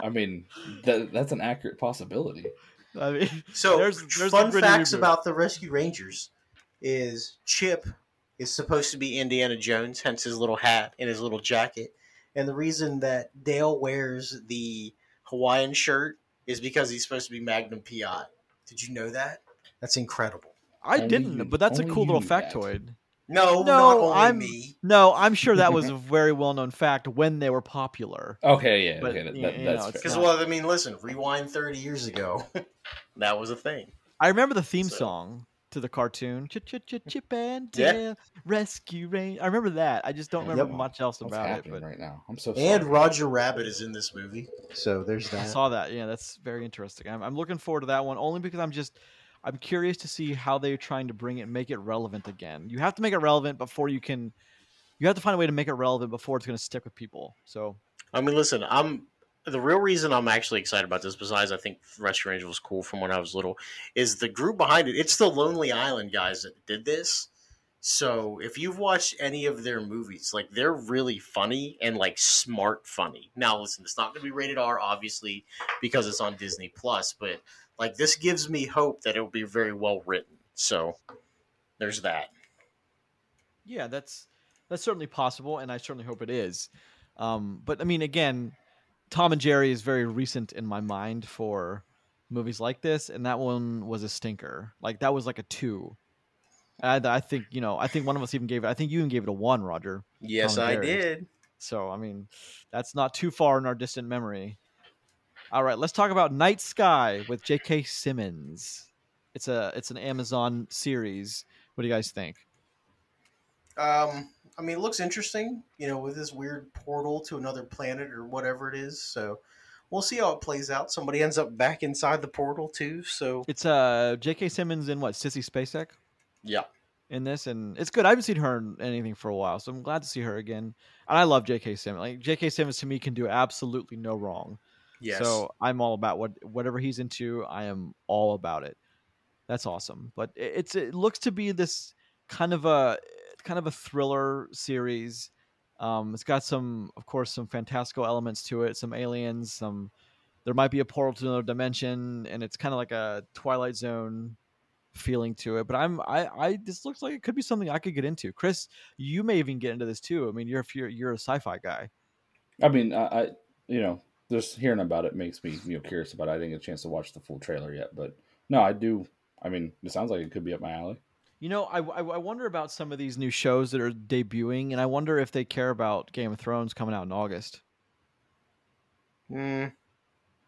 Speaker 3: I mean, that, that's an accurate possibility.
Speaker 1: I mean,
Speaker 2: So,
Speaker 1: There's- there's
Speaker 2: fun facts
Speaker 1: reboot.
Speaker 2: about the Rescue Rangers is Chip is supposed to be Indiana Jones, hence his little hat and his little jacket, and the reason that Dale wears the Hawaiian shirt is because he's supposed to be Magnum PI. Did you know that? That's incredible.
Speaker 1: I
Speaker 3: Only
Speaker 1: didn't,
Speaker 3: you-
Speaker 1: but that's a cool little
Speaker 3: knew that.
Speaker 1: factoid.
Speaker 2: No,
Speaker 1: No,
Speaker 2: not only
Speaker 1: I'm-
Speaker 2: me.
Speaker 1: No, I'm sure that was a very well known fact when they were popular.
Speaker 3: Okay, yeah,
Speaker 1: But,
Speaker 3: okay, that,
Speaker 1: you
Speaker 3: that, that's fair.
Speaker 2: Because well, I mean, listen, rewind thirty years ago, that was a thing.
Speaker 1: I remember the theme
Speaker 2: So-
Speaker 1: song to the cartoon. Chip, and
Speaker 2: Yeah.
Speaker 1: Rescue Rain. I remember that. I just don't remember
Speaker 2: Yep.
Speaker 1: much else
Speaker 3: What's
Speaker 1: about it. But
Speaker 3: right now? I'm so
Speaker 2: And
Speaker 3: sorry.
Speaker 2: Roger Rabbit is in this movie, so there's that.
Speaker 1: I saw that. Yeah, that's very interesting. I'm, I'm looking forward to that one only because I'm just I'm curious to see how they're trying to bring it, make it relevant again. You have to make it relevant before you can. You have to find a way to make it relevant before it's going to stick with people. So
Speaker 2: I mean, listen, I'm the real reason I'm actually excited about this. Besides, I think Rescue Rangers was cool from when I was little. Is the group behind it? It's the Lonely Island guys that did this. So if you've watched any of their movies, like they're really funny and like smart funny. Now, listen, it's not going to be rated R, obviously, because it's on Disney Plus. But like this gives me hope that it will be very well written. So there's that.
Speaker 1: yeah, that's that's certainly possible, and I certainly hope it is. Um, but I mean, again, Tom and Jerry is very recent in my mind for movies like this, and that one was a stinker. Like that was like a two. I, I think you know. I think one of us even gave it. I think you even gave it a one, Roger.
Speaker 2: Yes, I did.
Speaker 1: So I mean, that's not too far in our distant memory. All right, let's talk about Night Sky with J.K. Simmons. It's a it's an Amazon series. What do you guys think?
Speaker 2: Um, I mean, it looks interesting, you know, with this weird portal to another planet or whatever it is. So we'll see how it plays out. Somebody ends up back inside the portal too. So
Speaker 1: It's uh J.K. Simmons in what Sissy Spacek
Speaker 2: yeah,
Speaker 1: in this, and it's good. I haven't seen her in anything for a while, so I'm glad to see her again. And I love J.K. Simmons. Like J.K. Simmons to me can do absolutely no wrong.
Speaker 2: yes,
Speaker 1: So I'm all about what whatever he's into. I am all about it. That's awesome. But it's it looks to be this kind of a kind of a thriller series. Um, it's got some, of course, some fantastical elements to it. Some aliens. Some there might be a portal to another dimension, and it's kind of like a Twilight Zone feeling to it. But I'm I I this looks like it could be something I could get into. Chris, you may even get into this too. I mean, you're you're you're a sci-fi guy.
Speaker 3: I mean, I, I you know, just hearing about it makes me you know curious about it. I didn't get a chance to watch the full trailer yet, but no, I do. I mean, it sounds like it could be up my alley.
Speaker 1: You know, I, I I wonder about some of these new shows that are debuting, and I wonder if they care about Game of Thrones coming out in August.
Speaker 2: mm,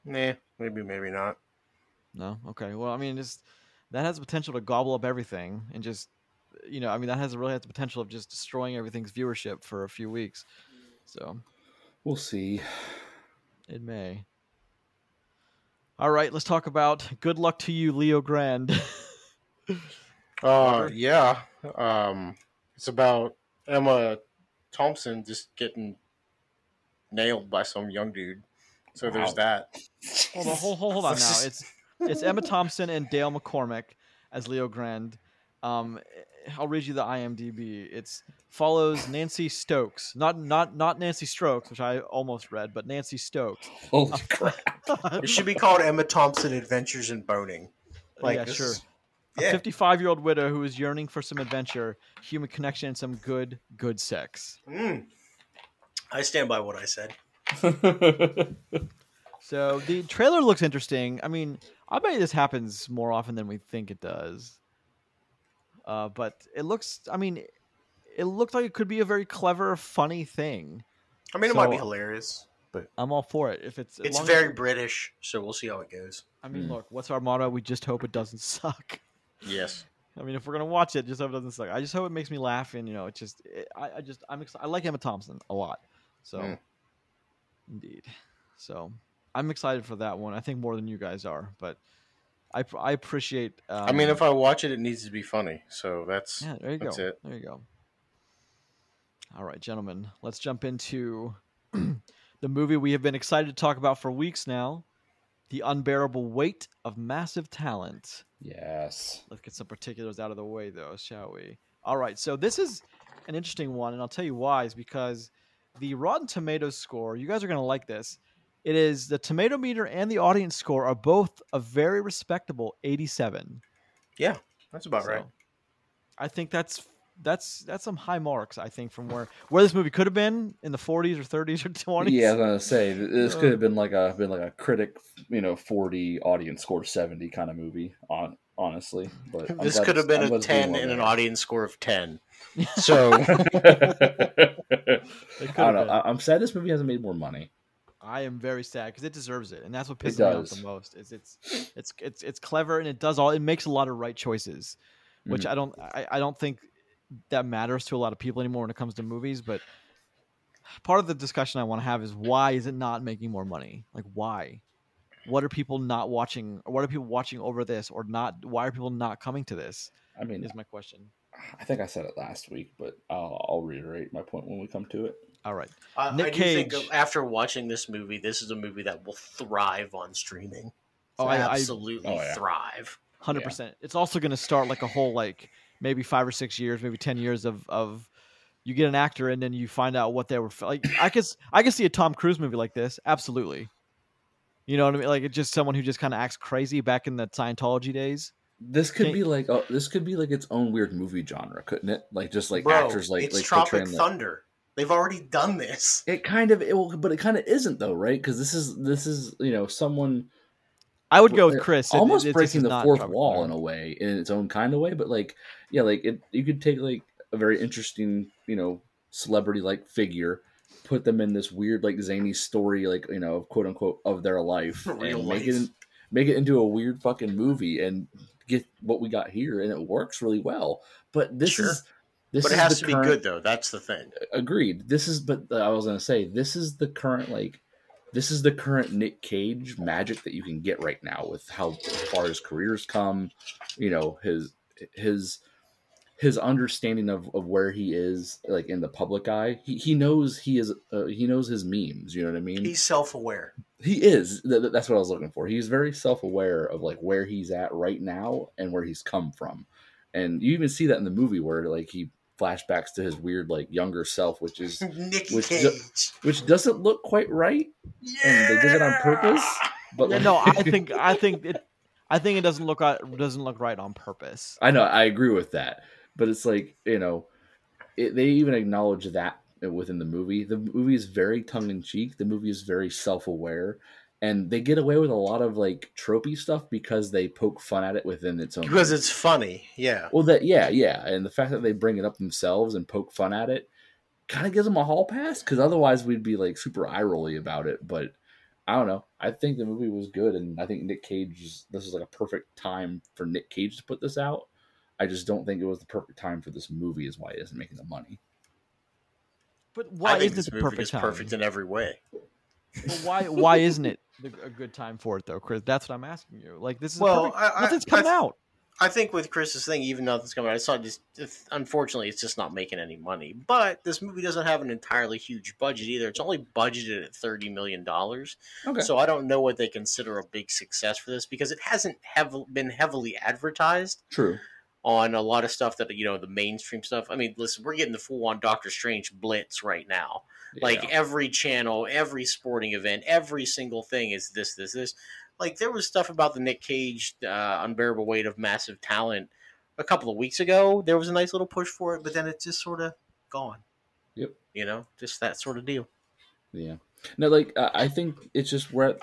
Speaker 2: nah, maybe, maybe not.
Speaker 1: No, okay. Well, I mean, just that has the potential to gobble up everything, and just you know, I mean, that has really has the potential of just destroying everything's viewership for a few weeks. So
Speaker 3: We'll see.
Speaker 1: it may. All right, let's talk about good luck to you, Leo Grande.
Speaker 2: Uh, yeah. Um, it's about Emma Thompson just getting nailed by some young dude. So there's that.
Speaker 1: hold on, hold, hold, hold on now. It's it's Emma Thompson and Daryl McCormack as Leo Grande. Um, I'll read you the IMDb. It's follows Nancy Stokes, not not not Nancy Strokes, which I almost read, but Nancy Stokes.
Speaker 3: Holy crap!
Speaker 2: It should be called Emma Thompson Adventures in Boning. Like,
Speaker 1: yeah,
Speaker 2: this
Speaker 1: sure. A
Speaker 2: Yeah.
Speaker 1: 55 year old widow who is yearning for some adventure, human connection, and some good good sex.
Speaker 2: Mm. I stand by what I said.
Speaker 1: So the trailer looks interesting. I mean, I bet this happens more often than we think it does. Uh, but it looks. I mean, it looks like it could be a very clever, funny thing.
Speaker 2: I mean, it might be hilarious, but
Speaker 1: I'm all for it. If it's
Speaker 2: it's very British, so we'll see how it goes.
Speaker 1: I mean,
Speaker 3: Hmm.
Speaker 1: look, what's our motto? We just hope it doesn't suck.
Speaker 2: Yes.
Speaker 1: I mean, if we're gonna watch it, just hope it doesn't suck. I just hope it makes me laugh, and you know, it just, it, I, I just, I'm excited. I like Emma Thompson a lot, so
Speaker 2: Mm.
Speaker 1: indeed, so I'm excited for that one. I think more than you guys are, but I, I appreciate. Um,
Speaker 2: I mean, if I watch it, it needs to be funny. So that's
Speaker 1: yeah, there you
Speaker 2: that's
Speaker 1: go,
Speaker 2: it.
Speaker 1: there you go. All right, gentlemen, let's jump into the movie we have been excited to talk about for weeks now, "The Unbearable Weight of Massive Talent."
Speaker 3: Yes.
Speaker 1: Let's get some particulars out of the way, though, shall we? All right. So this is an interesting one, and I'll tell you why. Is because the Rotten Tomatoes score. You guys are going to like this. It is the tomato meter and the audience score are both a very respectable 87.
Speaker 2: Yeah, That's about right.
Speaker 1: I think that's that's that's some high marks I think from where where this movie could have been in the 40s or 30s or 20s.
Speaker 3: Yeah, I was gonna say this could
Speaker 1: Uh.
Speaker 3: have been like a been like a critic, you know, forty audience score seventy kind of movie. On honestly, but I'm
Speaker 2: this could have been
Speaker 3: I'm
Speaker 2: a
Speaker 3: glad it's doing
Speaker 2: 10
Speaker 3: well
Speaker 2: and an audience score of 10. So
Speaker 3: I
Speaker 1: could
Speaker 3: don't
Speaker 1: have
Speaker 3: know.
Speaker 1: been.
Speaker 3: I- I'm sad this movie hasn't made more money.
Speaker 1: I am very sad because it deserves it, and that's what pisses me off the most. Is it's it's it's it's clever and it does all. It makes a lot of right choices, which
Speaker 3: Mhm.
Speaker 1: I don't I, I don't think that matters to a lot of people anymore when it comes to movies. But part of the discussion I want to have is why is it not making more money? Like why? What are people not watching? Or what are people watching over this, or not? Why are people not coming to this?
Speaker 3: I mean,
Speaker 1: Is my question.
Speaker 3: I think I said it last week, but I'll, I'll reiterate my point when we come to it.
Speaker 1: All right,
Speaker 2: I,
Speaker 1: Nick
Speaker 2: I do think
Speaker 1: Cage.
Speaker 2: after watching this movie, this is a movie that will thrive on streaming.
Speaker 1: Oh, I- I-
Speaker 2: absolutely
Speaker 3: Oh, yeah.
Speaker 2: thrive.
Speaker 1: hundred percent. It's also going to start like a whole like maybe five or six years, maybe ten years of of you get an actor and then you find out what they were like. I could s- I could see a Tom Cruise movie like this, absolutely. You know what I mean? Like it's just someone who just kind of acts crazy back in the Scientology days.
Speaker 3: This could
Speaker 1: Can't-
Speaker 3: be like uh, this could be like its own weird movie genre, couldn't it? Like just like
Speaker 2: Bro,
Speaker 3: actors like
Speaker 2: it's
Speaker 3: like
Speaker 2: Tropic
Speaker 3: portraying the-
Speaker 2: Thunder. They've already done this.
Speaker 3: It kind of, it will, but it kind of isn't though, right? Because this is this is you know someone
Speaker 1: I would go with Chris.
Speaker 3: Almost
Speaker 1: it- this
Speaker 3: breaking the fourth wall in a way, in its own kind of way. But like, yeah, like it, you could take like a very interesting, you know, celebrity like figure, put them in this weird like zany story, like you know, quote unquote, of their life,
Speaker 2: Real
Speaker 3: and make it make it into a weird fucking movie and get what we got here, and it works really well. But this
Speaker 2: Sure.
Speaker 3: is. This
Speaker 2: but it has to
Speaker 3: current-
Speaker 2: be good though. That's the thing.
Speaker 3: agreed this is but uh, i was gonna say this is the current like this is the current nic cage magic that you can get right now with how far his career's come you know his his his understanding of, of where he is like in the public eye he, he knows he is uh, he knows his memes you know what i mean?
Speaker 2: He's self-aware.
Speaker 3: he is. Th- th- that's what i was looking for. He's very self-aware of like where he's at right now and where he's come from. And you even see that in the movie where like he flashbacks to his weird like younger self which is
Speaker 2: Nicky
Speaker 3: Which
Speaker 2: Cage.
Speaker 3: ju- which doesn't look quite right. And they did it on purpose but
Speaker 1: Yeah,
Speaker 3: like-
Speaker 1: no, I think I think it I think it doesn't look doesn't look right on purpose.
Speaker 3: i know i agree with that but it's like you know it, they even acknowledge that within the movie. The movie is very tongue-in-cheek. The movie is very self-aware. And they get away with a lot of like tropey stuff because they poke fun at it within its own
Speaker 2: because it's funny. Yeah.
Speaker 3: well that yeah yeah. And the fact that they bring it up themselves and poke fun at it kind of gives them a hall pass because otherwise we'd be like super eye rolly about it. But i don't know. I think the movie was good and i think nic cage this is like a perfect time for nic cage to put this out i just don't think it was the perfect time for this movie is why it isn't making the money
Speaker 1: But why isn't
Speaker 2: this
Speaker 1: it the
Speaker 2: movie
Speaker 1: perfect
Speaker 2: is
Speaker 1: time?
Speaker 2: perfect in every way.
Speaker 1: But why why isn't it a good time for it though, Chris? That's what I'm asking you. Like this is
Speaker 2: Well,
Speaker 1: perfect-
Speaker 2: I- I-
Speaker 1: nothing's
Speaker 2: I
Speaker 1: coming
Speaker 2: th-
Speaker 1: out.
Speaker 2: I think with Chris's thing, even though nothing's coming out, it's not just. Unfortunately, it's just not making any money. But this movie doesn't have an entirely huge budget either. It's only budgeted at thirty million dollars.
Speaker 3: okay
Speaker 2: So I don't know what they consider a big success for this because it hasn't hev- been heavily advertised
Speaker 3: true
Speaker 2: on a lot of stuff that you know the mainstream stuff. I mean, listen, we're getting the full on Doctor Strange blitz right now. Like every channel, every sporting event, every single thing is this, this, this. Like there was stuff about the Nic Cage uh, unbearable weight of massive talent a couple of weeks ago. There was a nice little push for it, but then it's just sort of gone.
Speaker 3: Yep.
Speaker 2: You know, just that sort of deal.
Speaker 3: Yeah. No, like I think it's just where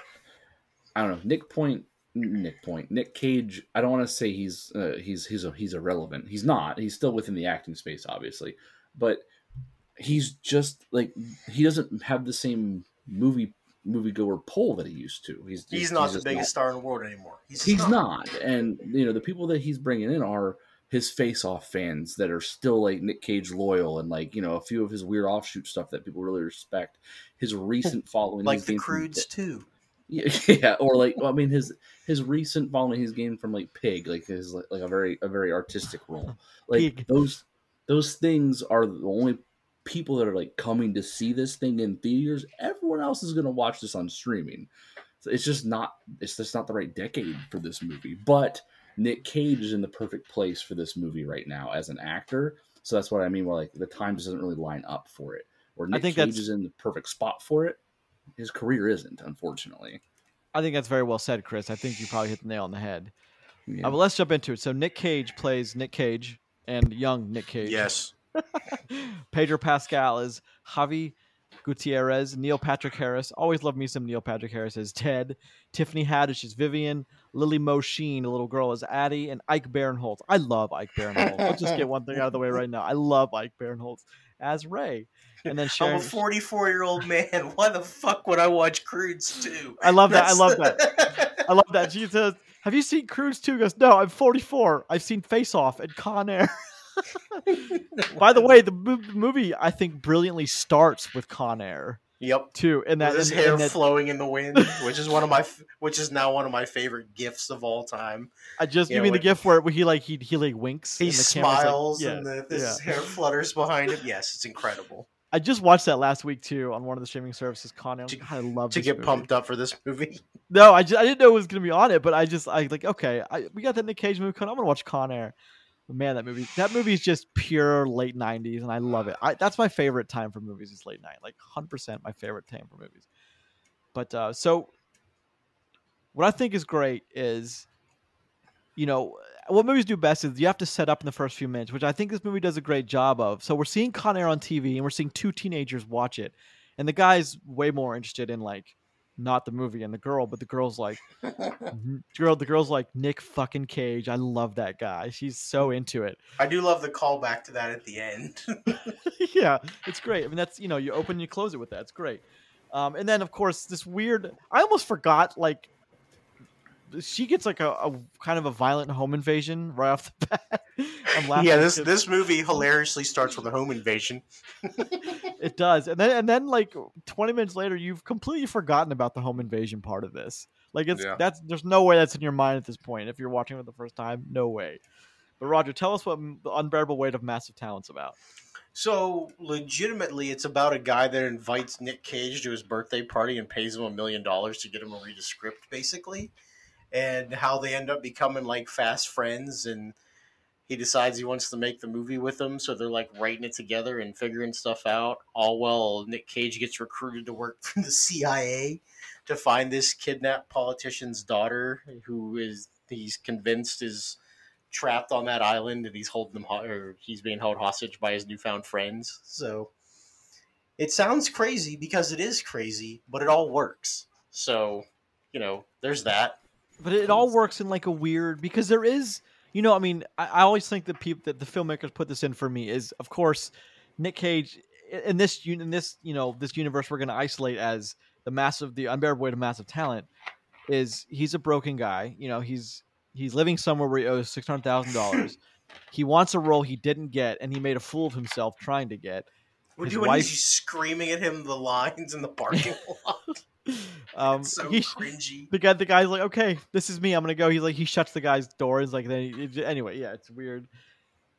Speaker 3: I don't know. Nick Point, Nick Point, Nic Cage. I don't want to say he's uh, he's he's he's irrelevant. He's not. He's still within the acting space, obviously, but he's just like he doesn't have the same movie moviegoer pull that he used to. He's
Speaker 2: He's
Speaker 3: just-
Speaker 2: not the
Speaker 3: just
Speaker 2: biggest star in the world anymore. He's,
Speaker 3: He's not, and you know the people that he's bringing in are his face-off fans that are still like Nic Cage loyal, and like you know a few of his weird offshoot stuff that people really respect. His recent following,
Speaker 2: like the Croods too.
Speaker 3: yeah, or like well, I mean his his recent following he's gained from like Pig, like his like, like a very a very artistic role. Oh, like
Speaker 1: Pig.
Speaker 3: those those things are the only people that are like coming to see this thing in theaters. Everyone else is going to watch this on streaming. So it's just not it's just not the right decade for this movie. But Nic Cage is in the perfect place for this movie right now as an actor. So that's what I mean. Well, like the time just doesn't really line up for it. Or Nick
Speaker 1: think
Speaker 3: Cage is in the perfect spot for it. His career isn't, unfortunately.
Speaker 1: I think that's very well said, Chris. I think you probably hit the nail on the head.
Speaker 3: Yeah.
Speaker 1: Uh, but let's jump into it. So Nic Cage plays Nic Cage and young Nic Cage.
Speaker 2: Yes.
Speaker 1: Pedro Pascal is Javi Gutierrez, Neil Patrick Harris. Always love me some Neil Patrick Harris as Ted. Tiffany Haddish is Vivian. Lily Mo Sheen, a little girl, is Addie, and Ike Barinholtz. I love Ike Barinholtz. Let's just get one thing out of the way right now. I love Ike Barinholtz as Ray. And then
Speaker 2: I'm a 44 year old man. Why the fuck would I watch Croods too?
Speaker 1: I love that. I love that. I love that. She says, "Have you seen Croods 2? Goes, "No, I'm 44. I've seen Face Off and Con Air." By the way, the movie I think brilliantly starts with Con Air
Speaker 2: Yep.
Speaker 1: too, and that
Speaker 2: With his
Speaker 1: and-
Speaker 2: hair
Speaker 1: and that-
Speaker 2: flowing in the wind, which is one of my, which is now one of my favorite gifts of all time.
Speaker 1: I just
Speaker 2: Yeah,
Speaker 1: you mean the gift where he like he he like winks.
Speaker 2: He
Speaker 1: and the camera's like-
Speaker 2: smiles
Speaker 1: yeah,
Speaker 2: and the, his
Speaker 1: yeah.
Speaker 2: hair flutters behind him. Yes, it's incredible.
Speaker 1: I just watched that last week too on one of the streaming services. Con.
Speaker 2: To-
Speaker 1: I love
Speaker 2: To get
Speaker 1: movie.
Speaker 2: pumped up for this movie.
Speaker 1: No, I, just, I didn't know it was gonna be on it, but I just I like okay, I, we got that Nic Cage movie. coming. I'm gonna watch Con Air. Man, that movie that movie is just pure late '90s, and I love it. I, that's my favorite time for movies is late night, like 100 percent my favorite time for movies. But uh, so, what I think is great is, you know, what movies do best is you have to set up in the first few minutes, which I think this movie does a great job of. So we're seeing Con Air on TV, and we're seeing two teenagers watch it, and the guy's way more interested in like not the movie and the girl, but the girl's like, "Mhm." girl, the girl's like Nick fucking Cage. I love that guy. She's so into it.
Speaker 2: I do love the callback to that at the end.
Speaker 1: yeah, it's great. I mean, that's you know, you open and you close it with that. It's great. Um, and then of course this weird. I almost forgot like she gets like a, a kind of a violent home invasion right off the bat. I'm laughing.
Speaker 2: yeah, this this movie hilariously starts with a home invasion.
Speaker 1: it does, and then and then like 20 minutes later, you've completely forgotten about the home invasion part of this. Like it's
Speaker 3: Yeah.
Speaker 1: that's there's no way that's in your mind at this point. If you're watching it the first time, no way. But Roger, tell us what the unbearable weight of massive talent's about.
Speaker 2: So, legitimately, it's about a guy that invites Nic Cage to his birthday party and pays him a million dollars to get him to read a script, basically, and how they end up becoming like fast friends. And he decides he wants to make the movie with them so they're like writing it together and figuring stuff out. All well, Nic Cage gets recruited to work for the CIA to find this kidnapped politician's daughter, who is he's convinced is trapped on that island and he's holding them or he's being held hostage by his newfound friends. So it sounds crazy because it is crazy, but it all works. So, you know, there's that.
Speaker 1: But it all works in like a weird because there is, you know, I mean, I, I always think that people that the filmmakers put this in for me is, of course, Nic Cage in this in this you know this universe we're going to isolate as the massive the unbearable weight of massive talent is he's a broken guy. You know, he's he's living somewhere where he owes six hundred thousand dollars. He wants a role he didn't get, and he made a fool of himself trying to get.
Speaker 2: When,
Speaker 1: His
Speaker 2: when
Speaker 1: wife-
Speaker 2: screaming at him the lines in the parking lot,
Speaker 1: Um,
Speaker 2: so
Speaker 1: he-
Speaker 2: cringy.
Speaker 1: the guy the guy's like okay this is me i'm gonna go he's like he shuts the guy's door he's like then he- anyway yeah it's weird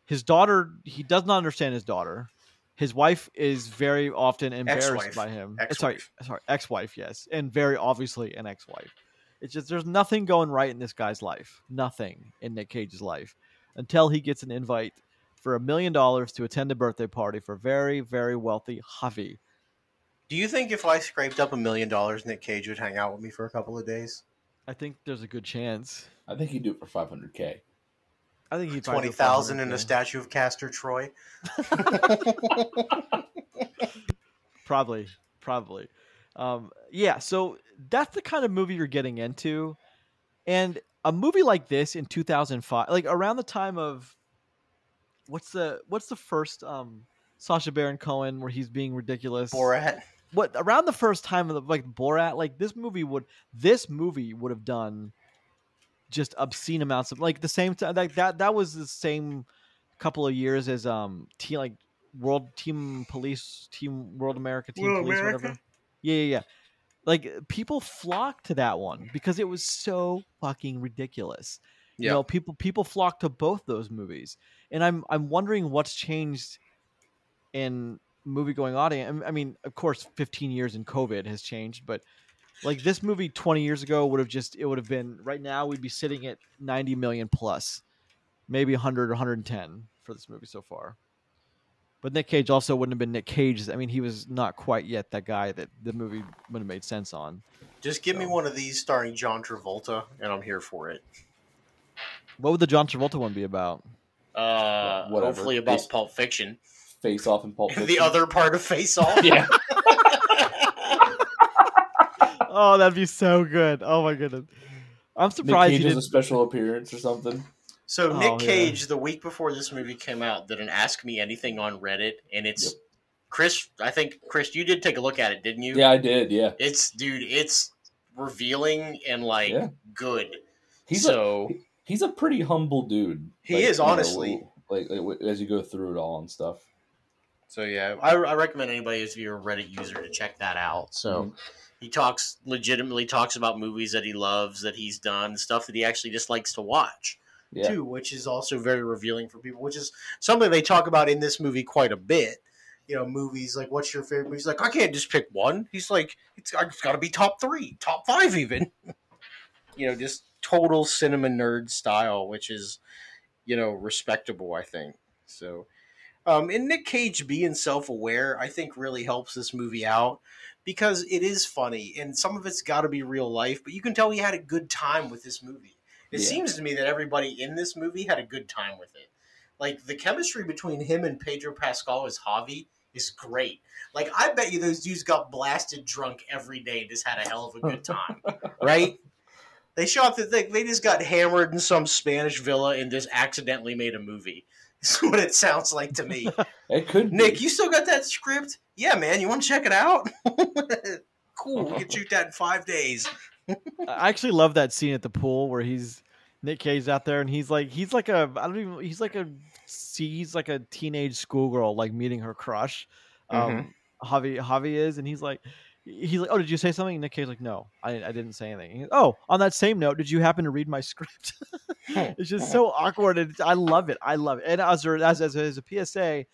Speaker 1: his daughter he does not understand his daughter his wife is very often embarrassed
Speaker 2: Ex-wife.
Speaker 1: by him Uh, sorry
Speaker 2: Ex-wife.
Speaker 1: sorry ex-wife yes and very obviously an ex-wife it's just there's nothing going right in this guy's life nothing in nic cage's life until he gets an invite for a million dollars to attend a birthday party for very very wealthy javi
Speaker 2: Do you think if I scraped up a million dollars, Nic Cage would hang out with me for a couple of days?
Speaker 1: i think there's a good chance
Speaker 3: I think he'd do it for 500k.
Speaker 1: i think he'd probably
Speaker 2: Twenty in
Speaker 1: 500K.
Speaker 2: a statue of Castor Troy.
Speaker 1: probably probably um yeah so that's the kind of movie you're getting into and a movie like this in 2005 like around the time of what's the what's the first um Sacha Baron Cohen where he's being ridiculous
Speaker 2: Borat.
Speaker 1: What around the first time of the like Borat like this movie would this movie would have done just obscene amounts of like the same time like that that was the same couple of years as um team like world team police team world america team
Speaker 2: World
Speaker 1: police
Speaker 2: America?
Speaker 1: whatever yeah yeah yeah like people flocked to that one because it was so fucking ridiculous you
Speaker 3: Yeah.
Speaker 1: know people people flock to both those movies and i'm i'm wondering what's changed in movie going audience i mean of course 15 years in covid has changed but like this movie 20 years ago would have just it would have been right now we'd be sitting at 90 million plus maybe 100 or 110 for this movie so far but nic cage also wouldn't have been nic cage i mean he was not quite yet that guy that the movie would have made sense on
Speaker 2: Just give me one of these starring John Travolta, and I'm here for it.
Speaker 1: what would the john travolta one be about
Speaker 2: Uh,
Speaker 3: Whatever.
Speaker 2: hopefully about
Speaker 3: Face-
Speaker 2: Pulp Fiction.
Speaker 3: Face off and Pulp Fiction.
Speaker 2: the other part of Face Off.
Speaker 3: yeah.
Speaker 1: Oh, that'd be so good. Oh my goodness. I'm
Speaker 3: Nick
Speaker 1: surprised
Speaker 3: Cage
Speaker 1: you
Speaker 3: has a special appearance or something.
Speaker 2: So
Speaker 1: Oh,
Speaker 2: Nick
Speaker 1: yeah.
Speaker 2: Cage, the week before this movie came out, did an Ask Me Anything on Reddit, and it's
Speaker 3: Yep.
Speaker 2: Chris. I think Chris, you did take a look at it, didn't you?
Speaker 3: Yeah, I did. Yeah,
Speaker 2: It's dude, it's revealing and like
Speaker 3: Yeah.
Speaker 2: good.
Speaker 3: he's a
Speaker 2: so
Speaker 3: he's a pretty humble dude.
Speaker 2: He
Speaker 3: Like,
Speaker 2: is,
Speaker 3: you know,
Speaker 2: honestly.
Speaker 3: like, like as you go through it all and stuff.
Speaker 2: So yeah, I, I recommend anybody if you're a Reddit user to check that out. So.
Speaker 3: Mhm.
Speaker 2: He talks legitimately talks about movies that he loves, that he's done, stuff that he actually just likes to watch.
Speaker 3: Yeah,
Speaker 2: too, which is also very revealing for people, which is something they talk about in this movie quite a bit. You know, movies like what's your favorite movie? He's like, I can't just pick one. He's like, it's, it's got to be top three, top five, even. you know, just total cinema nerd style, which is, you know, respectable. I think so. Um, and Nic Cage being self aware, I think, really helps this movie out because it is funny and some of it's got to be real life, but you can tell he had a good time with this movie. It
Speaker 3: Yeah.
Speaker 2: seems to me that everybody in this movie had a good time with it. Like the chemistry between him and Pedro Pascal as Javi is great. Like I bet you those dudes got blasted drunk every day and just had a hell of a good time, right? They shot the thing. They just got hammered in some Spanish villa and just accidentally made a movie. That's what it sounds like to me.
Speaker 3: it could. be.
Speaker 2: Nick, you still got that script? Yeah, man. You want to check it out? cool. We can shoot that in five days.
Speaker 1: I actually love that scene at the pool where he's Nic Cage out there and he's like he's like a I don't even he's like a he's like a teenage schoolgirl like meeting her crush. Um Javi Javi is and he's like he's like oh did you say something? Nic Cage's like no I, I didn't say anything. Goes, oh on that same note did you happen to read my script? it's just oh. so awkward and I love it I love it and as a- as as, as a PSA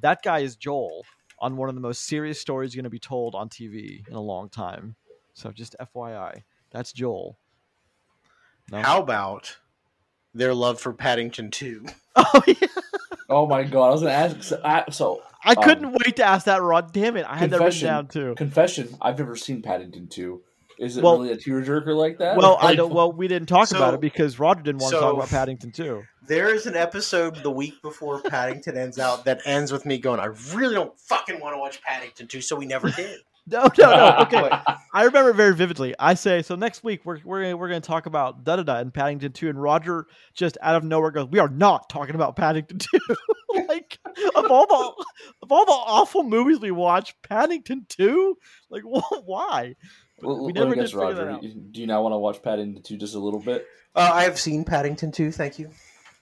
Speaker 1: that guy is Joel on one of the most serious stories going to be told on TV in a long time. So just FYI, that's Joel. No?
Speaker 2: How about their love for Paddington 2?
Speaker 1: Oh yeah.
Speaker 3: Oh my god! I was gonna ask. So, I, so
Speaker 1: I
Speaker 3: Um,
Speaker 1: couldn't wait to ask that, Rod. Damn it, I had that written
Speaker 3: Confession.
Speaker 1: down too.
Speaker 3: confession: I've never seen Paddington two. Is it
Speaker 1: Well-
Speaker 3: really a tearjerker like that?
Speaker 1: Well, I don't. Well, we didn't talk about it because Roger didn't want to talk about Paddington too.
Speaker 2: There is an episode the week before Paddington ends out that ends with me going, I really don't fucking want to watch Paddington 2, so we never did.
Speaker 1: No, no, no. Okay, I remember very vividly. I say so. Next week we're we're gonna, we're going to talk about da da da and Paddington two, and Roger just out of nowhere goes, "We are not talking about Paddington 2. like of all the of all the awful movies we watch, Paddington two. Like wh- why? But
Speaker 3: Well,
Speaker 1: we
Speaker 3: let
Speaker 1: never
Speaker 3: me
Speaker 1: did
Speaker 3: guess,
Speaker 1: that
Speaker 3: Roger.
Speaker 1: out.
Speaker 3: Do you now want to watch Paddington two just a little bit?
Speaker 2: Uh, I have seen Paddington 2, thank you.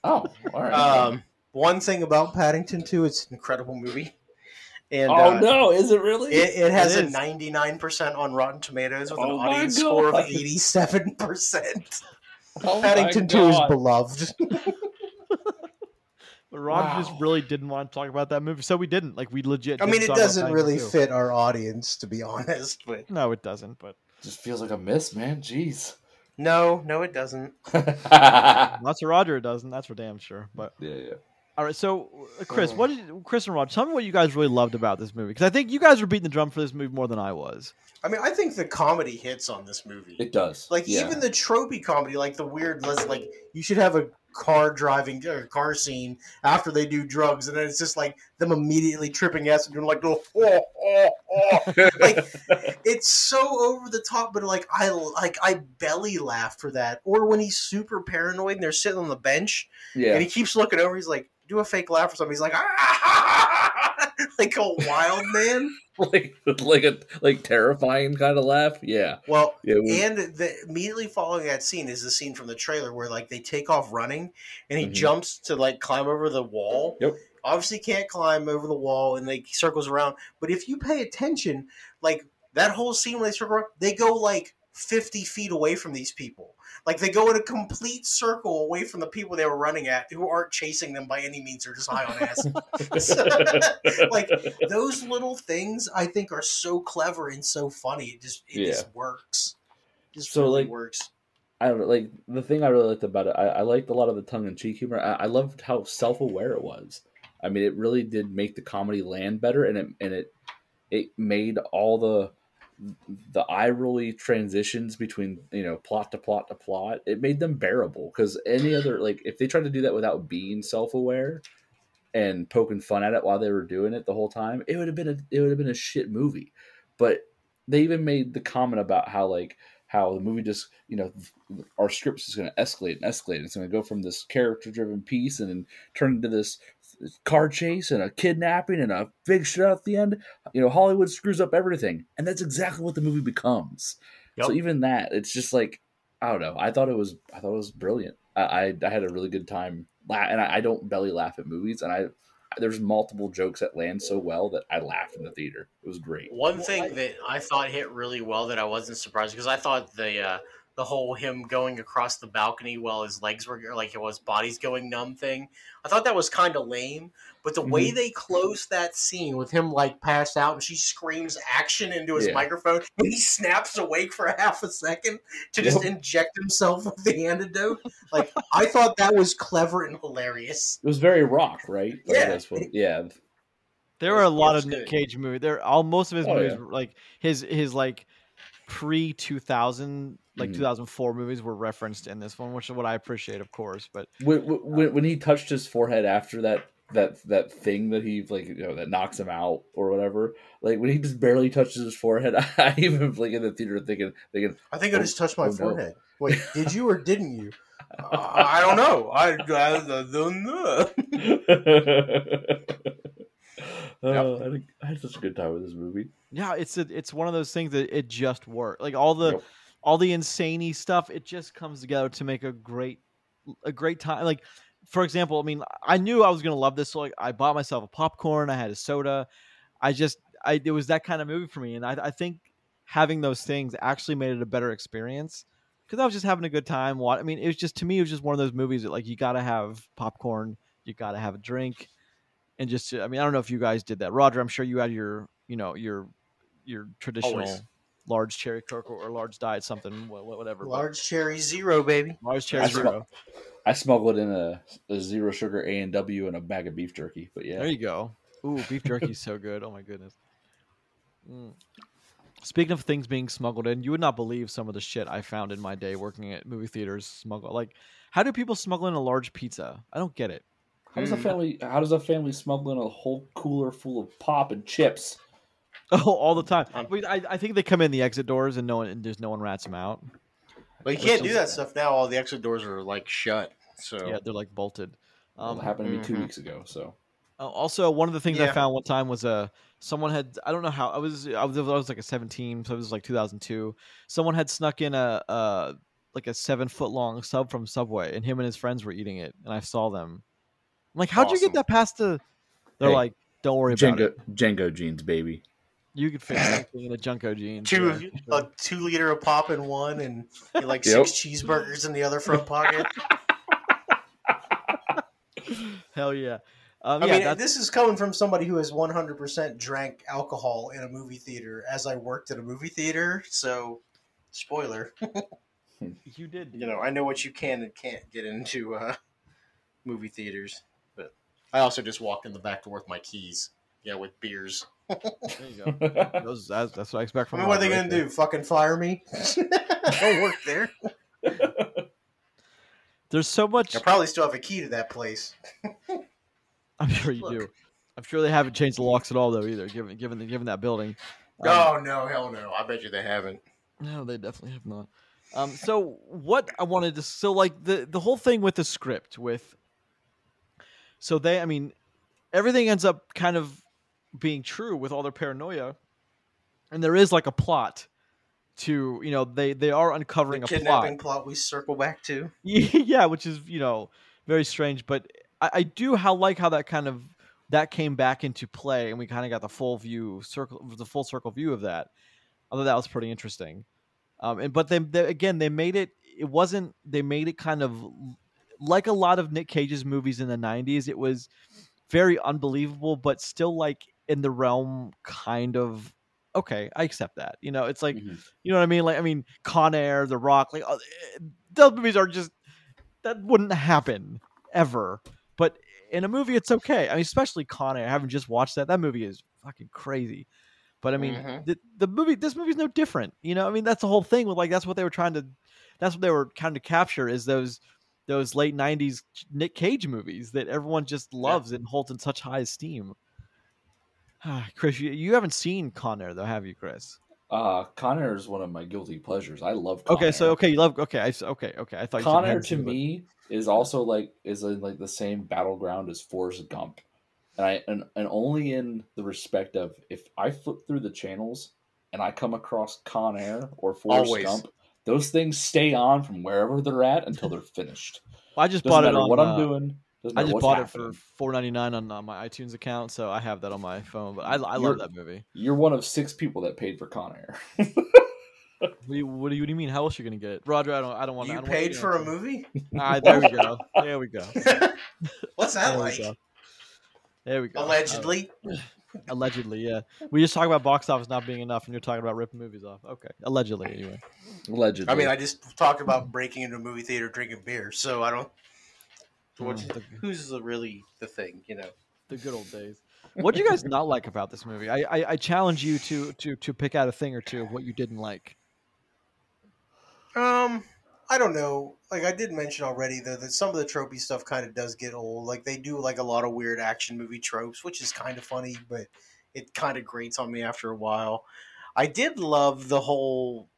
Speaker 3: Oh, all right.
Speaker 2: Um, one thing about Paddington 2, it's an incredible movie. And
Speaker 3: oh
Speaker 2: uh,
Speaker 3: no! Is it really?
Speaker 2: It, it has
Speaker 1: It
Speaker 2: a 99% on Rotten Tomatoes with an
Speaker 3: Oh my
Speaker 2: audience score of 87%.
Speaker 3: Oh my
Speaker 2: Paddington 2 is beloved.
Speaker 1: But Roger just really didn't want to talk about that movie, so we didn't. Like we legit.
Speaker 2: I mean, it doesn't really
Speaker 1: 2.
Speaker 2: fit our audience, to be honest. But
Speaker 1: No, it doesn't. But
Speaker 3: Just feels like a miss, man. Jeez.
Speaker 2: no, no, it doesn't.
Speaker 3: yeah,
Speaker 1: lots of Roger it doesn't. That's for damn sure. But
Speaker 3: yeah, yeah.
Speaker 1: All right, so uh, Chris,
Speaker 2: Mhm.
Speaker 1: what did Chris and Roger tell me what you guys really loved about this movie? Because I think you guys were beating the drum for this movie more than I was.
Speaker 2: I mean, I think the comedy hits on this movie.
Speaker 3: It does.
Speaker 2: like
Speaker 3: yeah.
Speaker 2: even the tropey comedy, like the weird, like you should have a car driving or car scene after they do drugs, and then it's just like them immediately tripping ass and doing like the oh, oh, oh. like it's so over the top, but like I like I belly laugh for that. Or when he's super paranoid and they're sitting on the bench
Speaker 3: yeah.
Speaker 2: and he keeps looking over, he's like, do a fake laugh or something. He's like, ah! like a wild man.
Speaker 3: like like a like terrifying kind of laugh. Yeah.
Speaker 2: Well,
Speaker 3: Yeah. we-
Speaker 2: and the, immediately following that scene is the scene from the trailer where like they take off running and he
Speaker 3: Mhm.
Speaker 2: jumps to like climb over the wall.
Speaker 3: Yep.
Speaker 2: Obviously can't climb over the wall and like circles around. But if you pay attention, like that whole scene when they circle around, they go like fifty feet away from these people. Like they go in a complete circle away from the people they were running at who aren't chasing them by any means. They're just high on acid. like those little things I think are so clever and so funny. It just it just works. It just
Speaker 3: So,
Speaker 2: really
Speaker 3: like,
Speaker 2: works.
Speaker 3: I don't know, like the thing I really liked about it. I, I liked a lot of the tongue in cheek humor. I, I loved how self aware it was. I mean, it really did make the comedy land better, and it and it it made all the the eye rolly transitions between you know plot to plot to plot it made them bearable because any other like if they tried to do that without being self-aware and poking fun at it while they were doing it the whole time it would have been a it would have been a shit movie. But they even made the comment about how like how the movie just you know our scripts is going to escalate and escalate it's going to go from this character driven piece and then turn into this car chase and a kidnapping and a big shit at the end. You know, Hollywood screws up everything, and that's exactly what the movie becomes. Yep. So even that, it's just like I don't know. I thought it was I thought it was brilliant. I I, I had a really good time, and I, I don't belly laugh at movies, and I there's multiple jokes that land so well that I laughed in the theater. It was great.
Speaker 2: One thing that I thought hit really well that I wasn't surprised because I thought the uh, the whole him going across the balcony while his legs were like it was body's going numb thing. I thought that was kind of lame, but the mm-hmm. way they closed that scene with him like passed out and she screams action into his yeah. microphone and he snaps awake for half a second to just yep. inject himself with the antidote. Like I thought that was clever and hilarious.
Speaker 3: It was very rock, right?
Speaker 2: Like, yeah.
Speaker 3: What, yeah.
Speaker 1: There were a lot of Nic Cage movies. There, all most of his oh, movies, yeah. like his his like pre two thousand like mm. 2004 movies were referenced in this one, which is what I appreciate, of course. But
Speaker 3: when, when, when he touched his forehead after that that that thing that he like you know that knocks him out or whatever, like when he just barely touches his forehead, I even like in the theater thinking thinking
Speaker 2: I think oh, I just touched my oh, forehead. No. Wait, did you or didn't you? uh, I don't know. I, I don't know.
Speaker 3: Uh, I, think, I had such a good time with this movie.
Speaker 1: Yeah, it's a, it's one of those things that it just worked. Like all the yep all the insaney stuff it just comes together to make a great a great time like for example i mean i knew i was going to love this so like i bought myself a popcorn i had a soda i just i it was that kind of movie for me and i, I think having those things actually made it a better experience because i was just having a good time i mean it was just to me it was just one of those movies that like you gotta have popcorn you gotta have a drink and just i mean i don't know if you guys did that. Roger i'm sure you had your you know your your traditional Always large cherry coke or large diet something whatever
Speaker 2: large cherry zero baby.
Speaker 1: Large cherry I zero.
Speaker 3: I smuggled in a, a zero sugar a and w and a bag of beef jerky but yeah.
Speaker 1: There you go. Ooh beef jerky is so good. Oh my goodness. Mm. speaking of things being smuggled in you would not believe some of the shit i found in my day working at movie theaters smuggle like how do people smuggle in a large pizza? I don't get it.
Speaker 3: How does a family how does a family smuggle in a whole cooler full of pop and chips
Speaker 1: Oh, all the time. Um, I, I think they come in the exit doors and no one and there's no one rats them out.
Speaker 2: But you can't do that stuff now. All the exit doors are like shut. So
Speaker 1: yeah, they're like bolted.
Speaker 3: Um, well, happened to me mm-hmm. two weeks ago. So
Speaker 1: uh, also one of the things yeah. I found one time was a uh, someone had I don't know how I was I was I was like a 17, so it was like 2002. Someone had snuck in a uh like a seven foot long sub from Subway, and him and his friends were eating it, and I saw them. I'm like, how'd awesome. you get that past the? They're hey, like, don't worry
Speaker 3: JNCO,
Speaker 1: about
Speaker 3: it. JNCO jeans, baby.
Speaker 1: You could fit anything in a JNCO jeans.
Speaker 2: Two yeah. a two liter of pop in one, and like yep. six cheeseburgers in the other front pocket.
Speaker 1: Hell yeah!
Speaker 2: Um, I yeah, mean, that's... this is coming from somebody who has 100% drank alcohol in a movie theater as I worked at a movie theater. So, spoiler.
Speaker 1: you did.
Speaker 2: You know, I know what you can and can't get into uh, movie theaters. But I also just walked in the back door with my keys, yeah, with beers.
Speaker 1: There you go. Those, that's, that's, what I expect from.
Speaker 2: I mean, what are they right gonna there. do? Fucking fire me? Don't work there.
Speaker 1: There's so much.
Speaker 2: I probably still have a key to that place.
Speaker 1: I'm sure you Look. do. I'm sure they haven't changed the locks at all, though. Either given given the, given that building.
Speaker 2: Um, oh no, hell no! I bet you they haven't.
Speaker 1: No, they definitely have not. Um, so what I wanted to so like the the whole thing with the script with. So they, I mean, everything ends up kind of being true with all their paranoia, and there is like a plot to you know they they are uncovering
Speaker 2: the
Speaker 1: a kidnapping
Speaker 2: plot. plot. We circle back to
Speaker 1: yeah, which is you know very strange, but I, I do how like how that kind of that came back into play, and we kind of got the full view circle the full circle view of that. Although that was pretty interesting, um, and but then they, again they made it. It wasn't. They made it kind of like a lot of Nic Cage's movies in the '90s. It was very unbelievable, but still like in the realm kind of okay, I accept that. You know, it's like mm-hmm. you know what I mean. Like I mean, Con Air, The Rock, like uh, those movies are just that wouldn't happen ever. But in a movie, it's okay. I mean, especially Con Air. I haven't just watched that. That movie is fucking crazy. But I mean,
Speaker 2: Mhm.
Speaker 1: the, the movie, this movie's no different. You know, I mean, that's the whole thing with like that's what they were trying to, that's what they were trying to capture is those those late '90s Nic Cage movies that everyone just loves and holds in such high esteem. Chris, you, you haven't seen Con Air though, have you, Chris?
Speaker 3: Uh, Con Air is one of my guilty pleasures. I love. Con
Speaker 1: Okay, so okay, you love okay, I s- okay, okay. I thought you
Speaker 3: Con Air to
Speaker 1: seen but-
Speaker 3: me is also like is in like the same battleground as Forrest Gump, and I and, and only in the respect of if I flip through the channels and I come across Con Air or Forrest
Speaker 2: Always.
Speaker 3: Gump, those things stay on from wherever they're at until they're finished.
Speaker 1: I just
Speaker 3: Doesn't
Speaker 1: bought it on.
Speaker 3: what
Speaker 1: uh,
Speaker 3: I'm doing. Doesn't
Speaker 1: I just bought
Speaker 3: happening.
Speaker 1: it for four ninety nine on uh, my iTunes account, so I have that on my phone. But I, I
Speaker 3: You're-
Speaker 1: love that movie.
Speaker 3: You're one of six people that paid for Con Air.
Speaker 1: What do, you, what do you what do you mean? How else are you gonna get it, Roger? I don't I don't want. To.
Speaker 2: You
Speaker 1: I don't
Speaker 2: paid
Speaker 1: wanna
Speaker 2: for a
Speaker 1: get into
Speaker 2: movie?
Speaker 1: it. Ah, there we go. There we go.
Speaker 2: What's that
Speaker 1: There
Speaker 2: like?
Speaker 1: we go. There we go.
Speaker 2: Allegedly.
Speaker 1: Uh, allegedly, yeah. We just talk about box office not being enough, and you're talking about ripping movies off. Okay, allegedly, anyway.
Speaker 3: Allegedly.
Speaker 2: I mean, I just talked about breaking into a movie theater drinking beer, so I don't. What,
Speaker 1: Mm, the,
Speaker 2: who's the, really the thing, you know?
Speaker 1: the good old days. What do you guys not like about this movie? I, I I challenge you to to to pick out a thing or two of what you didn't like.
Speaker 2: Um, I don't know. Like I did mention already, though, that some of the tropey stuff kind of does get old. Like they do like a lot of weird action movie tropes, which is kind of funny, but it kind of grates on me after a while. I did love the whole,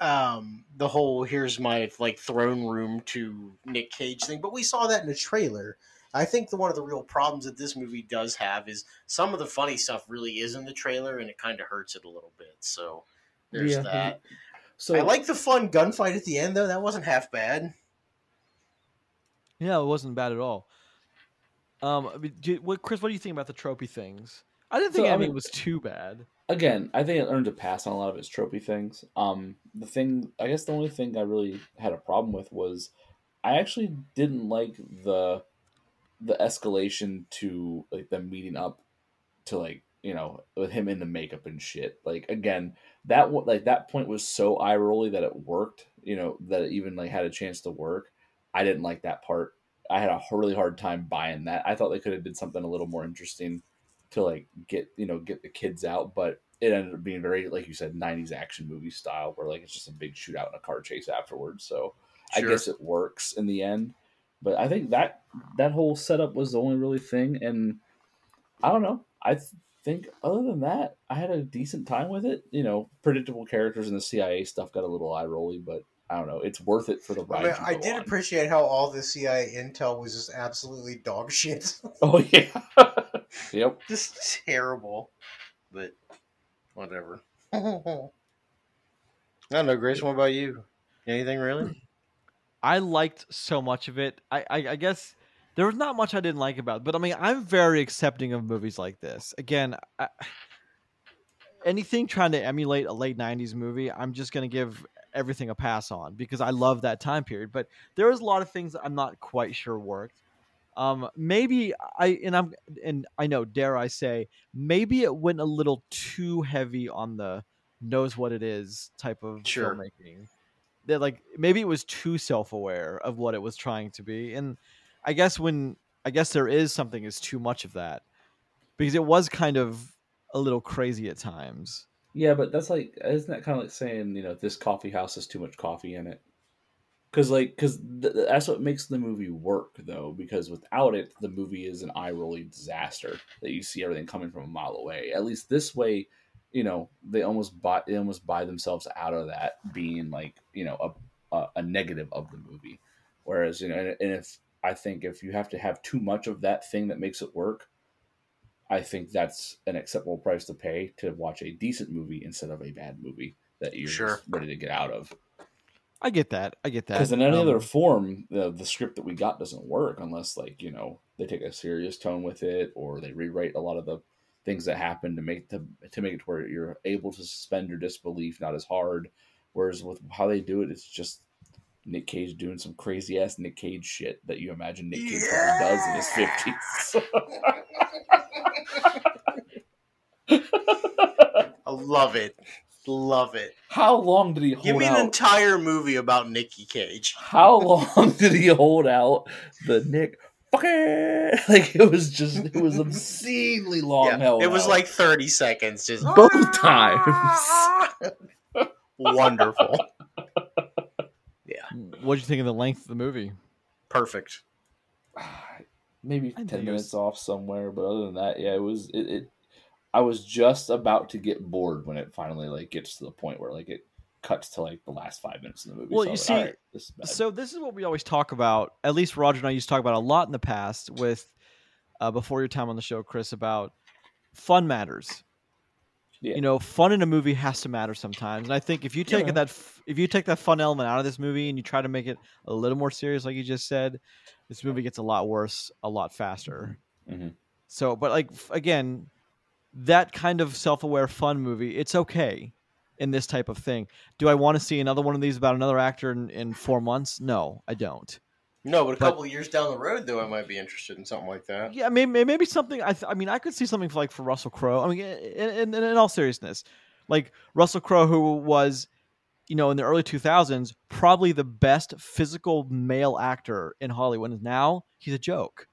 Speaker 2: um, the whole here's my like throne room to Nic Cage thing, but we saw that in the trailer. I think the one of the real problems that this movie does have is some of the funny stuff really is in the trailer, and it kind of hurts it a little bit. So there's
Speaker 3: Yeah.
Speaker 2: that.
Speaker 3: so
Speaker 2: I like the fun gunfight at the end, though. That wasn't half bad.
Speaker 1: Yeah, it wasn't bad at all. Um, I mean, do, what, Chris, what do you think about the tropey things? I didn't think
Speaker 3: So, I mean-
Speaker 1: was too bad.
Speaker 3: Again, I think it earned a pass on a lot of its trophy things. Um, the thing, I guess, the only thing I really had a problem with was I actually didn't like the the escalation to like them meeting up to like you know with him in the makeup and shit. Like again, that like that point was so eye rolly that it worked. You know that it even like had a chance to work. I didn't like that part. I had a really hard time buying that. I thought they could have did something a little more interesting to like get you know get the kids out, but it ended up being very like you said 90s action movie style where like it's just a big shootout and a car chase afterwards. So I guess it works in the end. But I think that that whole setup was the only really thing, and I don't know. I th- think other than that, I had a decent time with it. You know, predictable characters and the CIA stuff got a little eye rolly, but I don't know. It's worth it for the
Speaker 2: I,
Speaker 3: ride.
Speaker 2: mean, I did
Speaker 3: on.
Speaker 2: appreciate how all the CIA intel was just absolutely dog shit.
Speaker 3: Oh yeah. yep.
Speaker 2: just terrible. But whatever. I don't know, Grace. What about you? Anything really?
Speaker 1: I liked so much of it. I, I, I guess there was not much I didn't like about it, but I mean, I'm very accepting of movies like this. Again, I, anything trying to emulate a late '90s movie, I'm just gonna give everything a pass on because I love that time period. But there was a lot of things that I'm not quite sure worked. Um, maybe I and I'm and I know, dare I say, maybe it went a little too heavy on the knows what it is type of
Speaker 2: Sure.
Speaker 1: filmmaking that like maybe it was too self-aware of what it was trying to be and i guess when i guess there is something is too much of that because it was kind of a little crazy at times
Speaker 3: Yeah, but that's like, isn't that kind of like saying, you know, this coffee house has too much coffee in it? Because, like, because th- that's what makes the movie work, though. Because without it, the movie is an eye rolling disaster that you see everything coming from a mile away. At least this way, you know, they almost buy they almost buy themselves out of that being like, you know, a a, a negative of the movie. Whereas, you know, and, and if I think if you have to have too much of that thing that makes it work, I think that's an acceptable price to pay to watch a decent movie instead of a bad movie that you're
Speaker 2: Sure.
Speaker 3: ready to get out of.
Speaker 1: i get that i get that
Speaker 3: Because in any
Speaker 1: Um,
Speaker 3: other form, the the script that we got doesn't work unless like you know they take a serious tone with it or they rewrite a lot of the things that happen to make the to make it to where you're able to suspend your disbelief not as hard. Whereas with how they do it, it's just Nic Cage doing some crazy ass Nic Cage shit that you imagine Nic Cage probably does in his fifties.
Speaker 2: I love it. Love it.
Speaker 3: How long did he hold
Speaker 2: Give me
Speaker 3: out?
Speaker 2: an entire movie about Nicky Cage.
Speaker 3: How long did he hold out the Nick fuck. Like it was just it was obscenely long.
Speaker 2: Yeah,
Speaker 3: held
Speaker 2: it was
Speaker 3: out.
Speaker 2: like 30 seconds. Just
Speaker 3: both times.
Speaker 2: wonderful. Yeah.
Speaker 1: What'd you think of the length of the movie?
Speaker 2: Perfect.
Speaker 3: Maybe
Speaker 1: I
Speaker 3: ten minutes
Speaker 1: was-
Speaker 3: off somewhere, but other than that, yeah, it was it, it. I was just about to get bored when it finally like gets to the point where like it cuts to like the last five minutes of the movie.
Speaker 1: Well,
Speaker 3: So
Speaker 1: you see,
Speaker 3: "All right, this is.
Speaker 1: So this is what we always talk about. At least Roger and I used to talk about a lot in the past with uh, before your time on the show, Chris, about fun matters.
Speaker 3: Yeah.
Speaker 1: You know, fun in a movie has to matter sometimes, and I think if you take
Speaker 3: Yeah.
Speaker 1: that if you take that fun element out of this movie and you try to make it a little more serious, like you just said, this movie gets a lot worse a lot faster.
Speaker 3: Mhm.
Speaker 1: So, but like again, that kind of self-aware fun movie, it's okay in this type of thing. Do I want to see another one of these about another actor in, in four months? No, I don't.
Speaker 2: No, but a
Speaker 1: But-
Speaker 2: couple of years down the road, though, I might be interested in something like that.
Speaker 1: Yeah, maybe maybe something. I th- I mean, I could see something for like for Russell Crowe. I mean, in, in, in all seriousness, like Russell Crowe, who was, you know, in the early two thousands, probably the best physical male actor in Hollywood. And now he's a joke.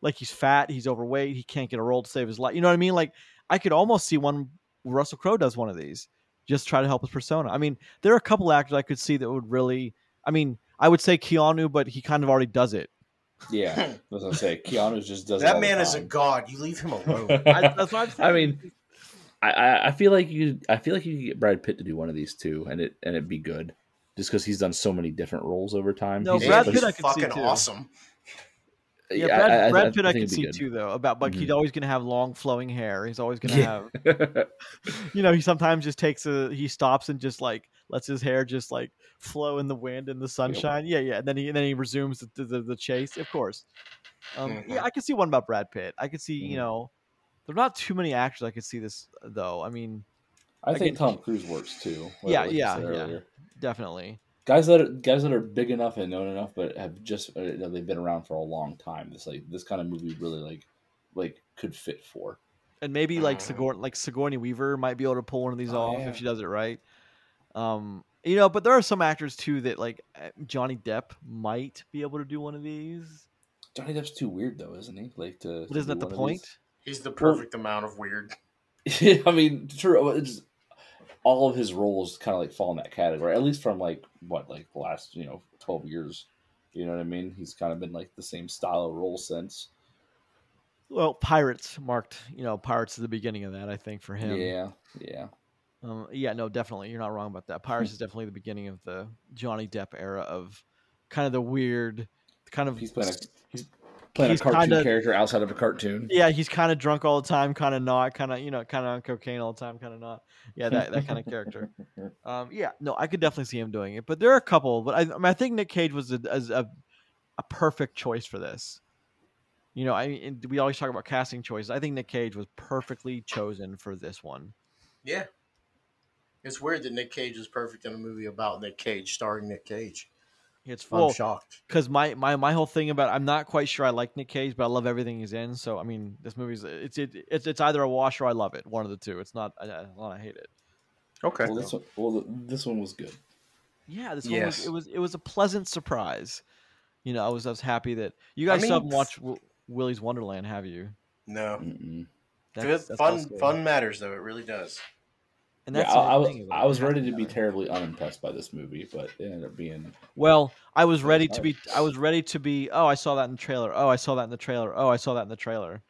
Speaker 1: Like he's fat, he's overweight, he can't get a role to save his life. You know what I mean? Like I could almost see one. Russell Crowe does one of these, just try to help his persona. I mean, there are a couple actors I could see that would really. I mean, I would say Keanu, but he kind of already does it.
Speaker 3: yeah, as I was gonna say, Keanu just does it
Speaker 2: that
Speaker 3: all the
Speaker 2: man is a god. You leave him alone.
Speaker 1: I, that's what I'm saying.
Speaker 3: I mean, I- I, I feel like you I feel like you could get Brad Pitt to do one of these two, and it and it'd be good, just because he's done so many different roles over time.
Speaker 1: No,
Speaker 3: He's
Speaker 1: Brad Pitt
Speaker 2: he's
Speaker 1: I could see,
Speaker 2: fucking
Speaker 1: too.
Speaker 2: awesome.
Speaker 1: Yeah,
Speaker 3: I-
Speaker 1: Brad,
Speaker 3: I- I-
Speaker 1: Brad Pitt I,
Speaker 3: think
Speaker 1: could
Speaker 3: it'd
Speaker 1: see
Speaker 3: good.
Speaker 1: too, though. About like he's
Speaker 3: Mhm.
Speaker 1: always gonna have long flowing hair. He's always gonna
Speaker 3: Yeah.
Speaker 1: have, you know, he sometimes just takes a he stops and just like lets his hair just like flow in the wind and the sunshine. Yeah, yeah. And then he and then he resumes the the, the chase. Of course. Um,
Speaker 2: Mhm.
Speaker 1: Yeah, I could see one about Brad Pitt. I could see you
Speaker 3: Mhm.
Speaker 1: know, there are not too many actors I could see this though. I mean,
Speaker 3: I think
Speaker 1: Again,
Speaker 3: Tom Cruise works too.
Speaker 1: Yeah,
Speaker 3: like
Speaker 1: yeah, yeah.
Speaker 3: earlier.
Speaker 1: definitely.
Speaker 3: Guys that are guys that are big enough and known enough, but have just uh, you they've been around for a long time. This like this kind of movie really like like could fit for.
Speaker 1: and maybe like
Speaker 2: Uh.
Speaker 1: Sigourney, like Sigourney Weaver might be able to pull one of these
Speaker 3: Oh,
Speaker 1: off
Speaker 3: yeah.
Speaker 1: if she does it right. Um, you know, but there are some actors too that like uh, Johnny Depp might be able to do one of these.
Speaker 3: Johnny Depp's too weird though, isn't he? Like to.
Speaker 1: But isn't that the point?
Speaker 2: He's the perfect amount of weird.
Speaker 3: I mean, true. It's, all of his roles kind of like fall in that category, at least from like what like the last you know twelve years. You know what I mean? He's kind of been like the same style of role since.
Speaker 1: Well, Pirates marked, you know, Pirates is the beginning of that. I think for him.
Speaker 3: Yeah, yeah.
Speaker 1: Um, yeah, no, definitely, you're not wrong about that. Pirates is definitely the beginning of the Johnny Depp era of kind of the weird, kind of
Speaker 3: He's playing a he's playing
Speaker 1: He's
Speaker 3: a cartoon
Speaker 1: kinda-
Speaker 3: character outside of a cartoon.
Speaker 1: Yeah, he's kind of drunk all the time, kind of not, kind of you know, kind of on cocaine all the time, kind of not. Yeah, that that kind of character. Um, yeah, no, I could definitely see him doing it, but there are a couple. But I, I, mean, I think Nic Cage was a, a a perfect choice for this. You know, I and we always talk about casting choices. I think Nic Cage was perfectly chosen for this one.
Speaker 2: Yeah. It's weird that Nic Cage is perfect in a movie about Nic Cage, starring Nic Cage.
Speaker 1: It's
Speaker 2: I'm
Speaker 1: full
Speaker 2: shocked.
Speaker 1: because my, my my whole thing about I'm not quite sure I like Nic Cage, but I love everything he's in. So I mean, this movie's it's it, it's it's either a wash or I love it. One of the two. It's not I, I, I hate it.
Speaker 2: Okay.
Speaker 3: Well, this one, well, this one was good.
Speaker 1: Yeah, this one was it was it was a pleasant surprise. You know, I was I was happy that you guys still
Speaker 2: mean,
Speaker 1: haven't watched w- Willy's Wonderland, have you?
Speaker 2: no. Good,
Speaker 1: that's
Speaker 2: fun, fun matters though. It really does.
Speaker 1: And
Speaker 3: Yeah, I, I was
Speaker 1: thing of it.
Speaker 3: I was ready to be terribly unimpressed by this movie, but it ended up being
Speaker 1: Well, I was ready to be. I was ready to be. Oh, I saw that in the trailer. Oh, I saw that in the trailer. Oh, I saw that in the trailer.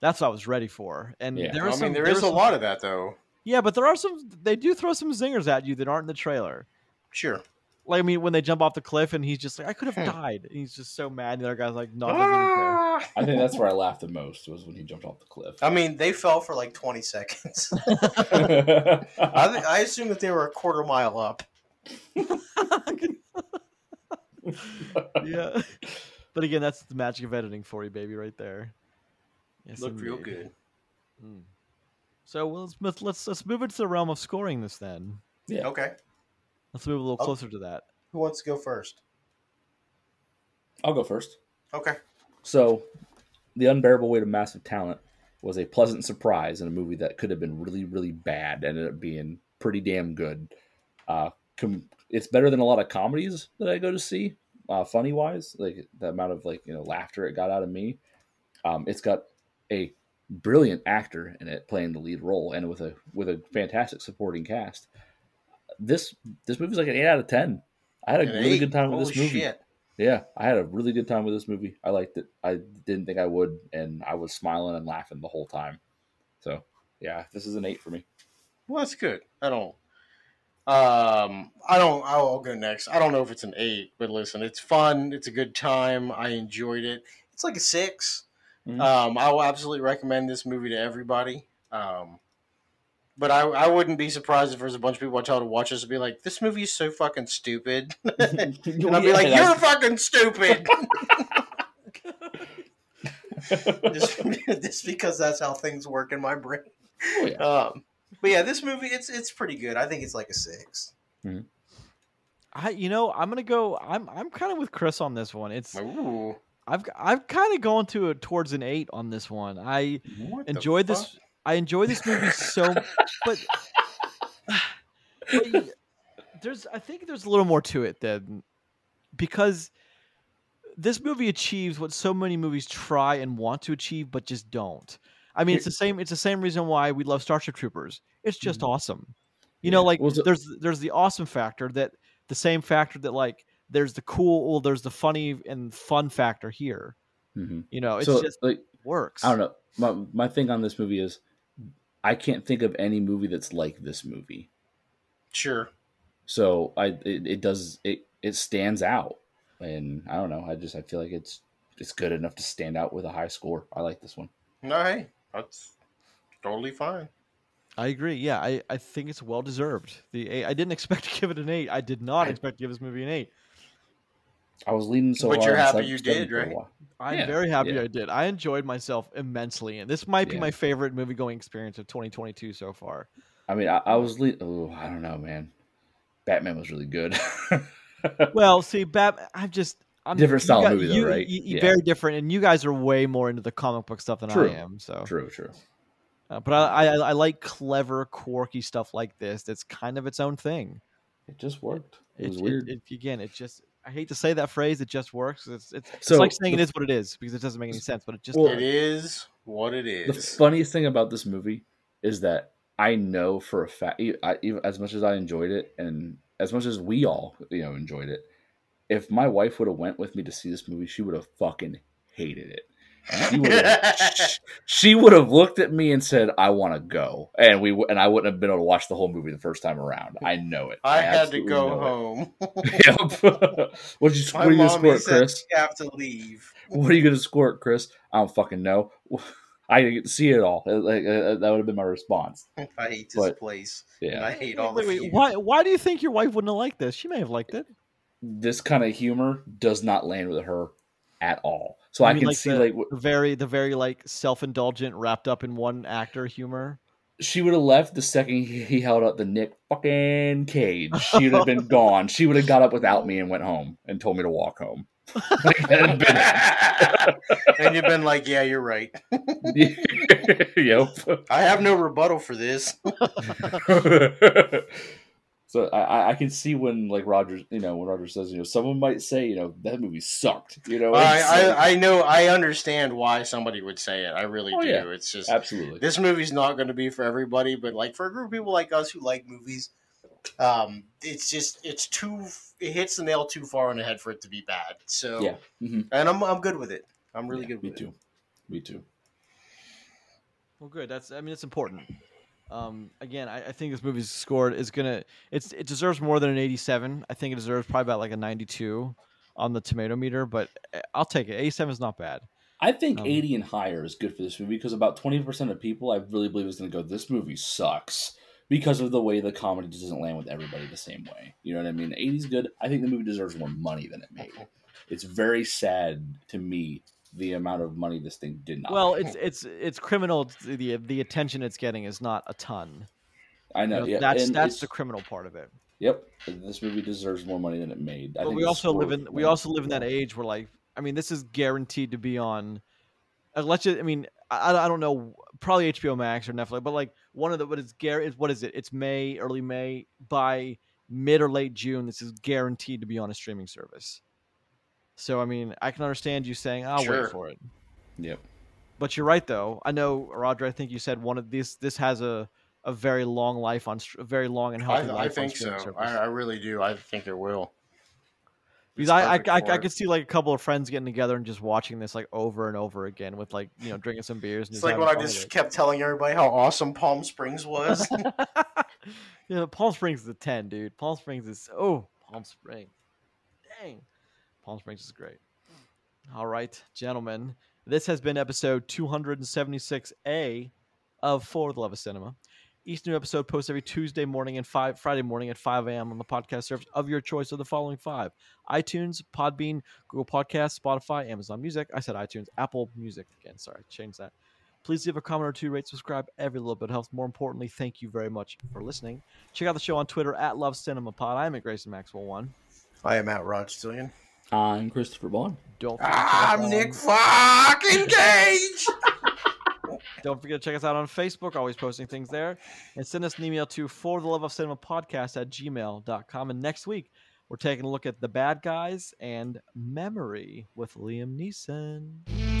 Speaker 1: That's what I was ready for. And
Speaker 3: Yeah.
Speaker 1: there
Speaker 2: I
Speaker 1: was
Speaker 2: mean,
Speaker 1: some.
Speaker 2: there
Speaker 1: there
Speaker 2: is
Speaker 1: was
Speaker 2: a lot of that though.
Speaker 1: Yeah, but there are some. They do throw some zingers at you that aren't in the trailer.
Speaker 2: Sure.
Speaker 1: Like I mean, when they jump off the cliff and he's just like, "I could have died," and he's just so mad. And the other guy's like, "No, it doesn't even care."
Speaker 2: Ah!
Speaker 3: I think that's where I laughed the most was when he jumped off the cliff.
Speaker 2: I mean, they fell for like 20 seconds. I, th- I assume that they were a quarter mile up.
Speaker 1: yeah. But again, that's the magic of editing for you, baby, right there. Yes,
Speaker 2: Looked real good.
Speaker 1: Mm. So well, let's, let's let's let's move into the realm of scoring this then.
Speaker 3: yeah.
Speaker 2: Okay.
Speaker 1: Let's move a little
Speaker 2: Oh.
Speaker 1: closer to that.
Speaker 2: Who wants to go first?
Speaker 3: I'll go first.
Speaker 2: Okay.
Speaker 3: So, The Unbearable Weight of Massive Talent was a pleasant surprise in a movie that could have been really, really bad. Ended up being pretty damn good. Uh, com- it's better than a lot of comedies that I go to see. uh, funny wise, like the amount of like you know laughter it got out of me. Um, it's got a brilliant actor in it playing the lead role, and with a with a fantastic supporting cast. This this movie's like an eight out of ten. I had a
Speaker 2: An
Speaker 3: really
Speaker 2: eight?
Speaker 3: good time with
Speaker 2: Holy
Speaker 3: this movie.
Speaker 2: shit.
Speaker 3: Yeah, I had a really good time with this movie. I liked it. I didn't think I would, and I was smiling and laughing the whole time. So yeah, this is an eight for me.
Speaker 2: Well, that's good. I don't. Um, I don't. I'll, go next. I don't know if it's an eight, but listen, it's fun. It's a good time. I enjoyed it. It's like a 6
Speaker 3: Mhm.
Speaker 2: Um, I will absolutely recommend this movie to everybody. Um, but I, I wouldn't be surprised if there's a bunch of people I tell to watch this and be like, "This movie is so fucking stupid," and I'll be like,
Speaker 3: Yeah,
Speaker 2: "You're fucking stupid." just, just because that's how things work in my brain.
Speaker 3: Oh, yeah.
Speaker 2: Um, but yeah, this movie it's it's pretty good. I think it's like a six.
Speaker 1: I you know I'm gonna go. I'm I'm kind of with Chris on this one. It's
Speaker 2: Ooh,
Speaker 1: I've I'm kind of gone to a, towards an eight on this one. I
Speaker 2: what
Speaker 1: enjoyed this. I enjoy this movie so, but, but there's I think there's a little more to it than because this movie achieves what so many movies try and want to achieve but just don't. I mean, it's the same. It's the same reason why we love Starship Troopers. It's just
Speaker 3: Mhm.
Speaker 1: awesome. You know, like
Speaker 3: Well, so-
Speaker 1: there's there's the awesome factor that the same factor that like there's the cool, well, there's the funny and fun factor here.
Speaker 3: Mhm.
Speaker 1: You know, it's
Speaker 3: so
Speaker 1: just
Speaker 3: like
Speaker 1: works.
Speaker 3: I don't know. My my thing on this movie is I can't think of any movie that's like this movie.
Speaker 2: Sure.
Speaker 3: So I it, it does it it stands out, and I don't know. I just I feel like it's it's good enough to stand out with a high score. I like this one.
Speaker 2: No, hey, that's totally fine.
Speaker 1: I agree. Yeah, I, I think it's well deserved. The eight, I didn't expect to give it an eight. I did not
Speaker 3: I-
Speaker 1: expect to give this movie an eight.
Speaker 3: I was leading so
Speaker 2: But
Speaker 3: hard
Speaker 2: you're happy
Speaker 3: seven-
Speaker 2: you did,
Speaker 3: for
Speaker 2: right?
Speaker 1: I'm
Speaker 3: Yeah,
Speaker 1: very happy
Speaker 3: yeah.
Speaker 1: I did. I enjoyed myself immensely, and this might be
Speaker 3: Yeah.
Speaker 1: my favorite movie going experience of 2022 so far.
Speaker 3: I mean, I, I was le- oh I don't know, man. Batman was really good.
Speaker 1: Well, see, Bat, I'm just I'm
Speaker 3: Different
Speaker 1: you
Speaker 3: style
Speaker 1: got-
Speaker 3: movie though,
Speaker 1: you-
Speaker 3: right?
Speaker 1: you- you-
Speaker 3: Yeah.
Speaker 1: Very different, and you guys are way more into the comic book stuff than
Speaker 3: True.
Speaker 1: I am. So,
Speaker 3: true, true.
Speaker 1: uh, but I, I I like clever, quirky stuff like this. That's kind of its own thing.
Speaker 3: It just worked. It was
Speaker 1: it,
Speaker 3: weird.
Speaker 1: It, it- again, it just I hate to say that phrase. It just works. It's it's,
Speaker 3: So,
Speaker 1: it's like saying
Speaker 3: the-
Speaker 1: it is what it is because it doesn't make any sense. But it just
Speaker 3: Well.
Speaker 2: It is what it is.
Speaker 3: the funniest thing about this movie is that I know for a fact, e- I, even as much as I enjoyed it, and as much as we all you know enjoyed it, if my wife would have went with me to see this movie, she would have fucking hated it. She would have, she would have looked at me and said, "I want to go," and we and I wouldn't have been able to watch the whole movie the first time around. I know it.
Speaker 2: I had to go home.
Speaker 3: Yep. what you? What are you gonna
Speaker 2: mommy
Speaker 3: score,
Speaker 2: said
Speaker 3: Chris?
Speaker 2: you have to leave.
Speaker 3: What are you gonna score, Chris? I don't fucking know. I didn't see it all. Like uh, that would have been my response.
Speaker 2: I hate this
Speaker 3: But-
Speaker 2: place. And
Speaker 3: Yeah,
Speaker 2: I hate all
Speaker 1: wait,
Speaker 2: the
Speaker 1: wait. Why why do you think your wife wouldn't have liked this? She may have liked it.
Speaker 3: this kind of humor does not land with her at all. So
Speaker 1: You
Speaker 3: I can
Speaker 1: like
Speaker 3: see
Speaker 1: the,
Speaker 3: like
Speaker 1: the very the very like self indulgent wrapped up in one actor humor.
Speaker 3: she would have left the second he, he held up the Nic fucking cage. She would have been gone. She would have got up without me and went home and told me to walk home. Like,
Speaker 2: and you've been like, yeah, you're right.
Speaker 3: yep.
Speaker 2: I have no rebuttal for this.
Speaker 3: So I, I- I can see when like Rogers, you know, when Rogers says, you know, someone might say, you know, that movie sucked. You know,
Speaker 2: I,
Speaker 3: like-
Speaker 2: I, I know, I understand why somebody would say it. I really
Speaker 3: Oh,
Speaker 2: do.
Speaker 3: yeah.
Speaker 2: It's just
Speaker 3: absolutely.
Speaker 2: this movie's not going to be for everybody, but like for a group of people like us who like movies, um, it's just it's too it hits the nail too far on the head for it to be bad. So
Speaker 3: Yeah. Mhm.
Speaker 2: and I'm I'm good with it. I'm really
Speaker 3: Yeah,
Speaker 2: good with
Speaker 3: Me
Speaker 2: with
Speaker 3: too.
Speaker 2: it.
Speaker 3: Me too.
Speaker 1: Well, good. That's I mean it's important. Um, again, I, I think this movie's scored is gonna it's it deserves more than an 87. I think it deserves probably about like a 92 on the tomato meter, but eh, I'll take it. 87 is not bad.
Speaker 3: I think
Speaker 1: Um,
Speaker 3: 80 and higher is good for this movie because about 20% of people I really believe is going to go, this movie sucks because of the way the comedy just doesn't land with everybody the same way. You know what I mean? 80 is good. I think the movie deserves more money than it made. It's very sad to me the amount of money this thing did not.
Speaker 1: Well, it's it's it's criminal. The the attention it's getting is not a ton.
Speaker 3: I
Speaker 1: You
Speaker 3: know.
Speaker 1: know,
Speaker 3: yeah,
Speaker 1: that's
Speaker 3: and
Speaker 1: that's the criminal part of it.
Speaker 3: Yep. This movie deserves more money than it made. I
Speaker 1: But we also live in we also live in that age where like I mean this is guaranteed to be on. Uh, let's just I mean I, I don't know probably HBO Max or Netflix, but like one of the what is gar is what is it? It's May early May by mid or late June. This is guaranteed to be on a streaming service. So I mean, I can understand you saying, "I'll
Speaker 2: Sure.
Speaker 1: wait for it."
Speaker 3: Yep.
Speaker 1: But you're right, though. I know, Roger. I think you said one of these. This has a a very long life on a very long and healthy
Speaker 2: I
Speaker 1: life. I
Speaker 2: think so. I, I really do. I think it will.
Speaker 1: because I I, I, I could see like a couple of friends getting together and just watching this like over and over again with like you know drinking some beers. And
Speaker 2: It's like when I just kept telling everybody how awesome Palm Springs was.
Speaker 1: yeah, Palm Springs is a ten, dude. Palm Springs is oh Palm Springs, dang, Palm Springs is great. All right, gentlemen, this has been episode 276A of For the Love of Cinema. Each new episode posts every Tuesday morning and five Friday morning at 5 a.m. on the podcast service of your choice of the following five: iTunes, Podbean, Google Podcasts, Spotify, Amazon Music. I said iTunes, Apple Music again. Sorry, change that. Please leave a comment or two, rate, subscribe. Every little bit helps. More importantly, thank you very much for listening. Check out the show on Twitter at Love Cinema Pod. I'm at Grayson Maxwell One.
Speaker 2: I am at Rod Stillion.
Speaker 3: I'm Christopher Boughan.
Speaker 1: Don't forget to check us
Speaker 2: I'm Nic
Speaker 1: on-
Speaker 2: fucking Cage.
Speaker 1: Don't forget to check us out on Facebook, always posting things there. And send us an email to for the love of cinema podcast at gmail.com. And next week, we're taking a look at The Bad Guys and Memory with Liam Neeson.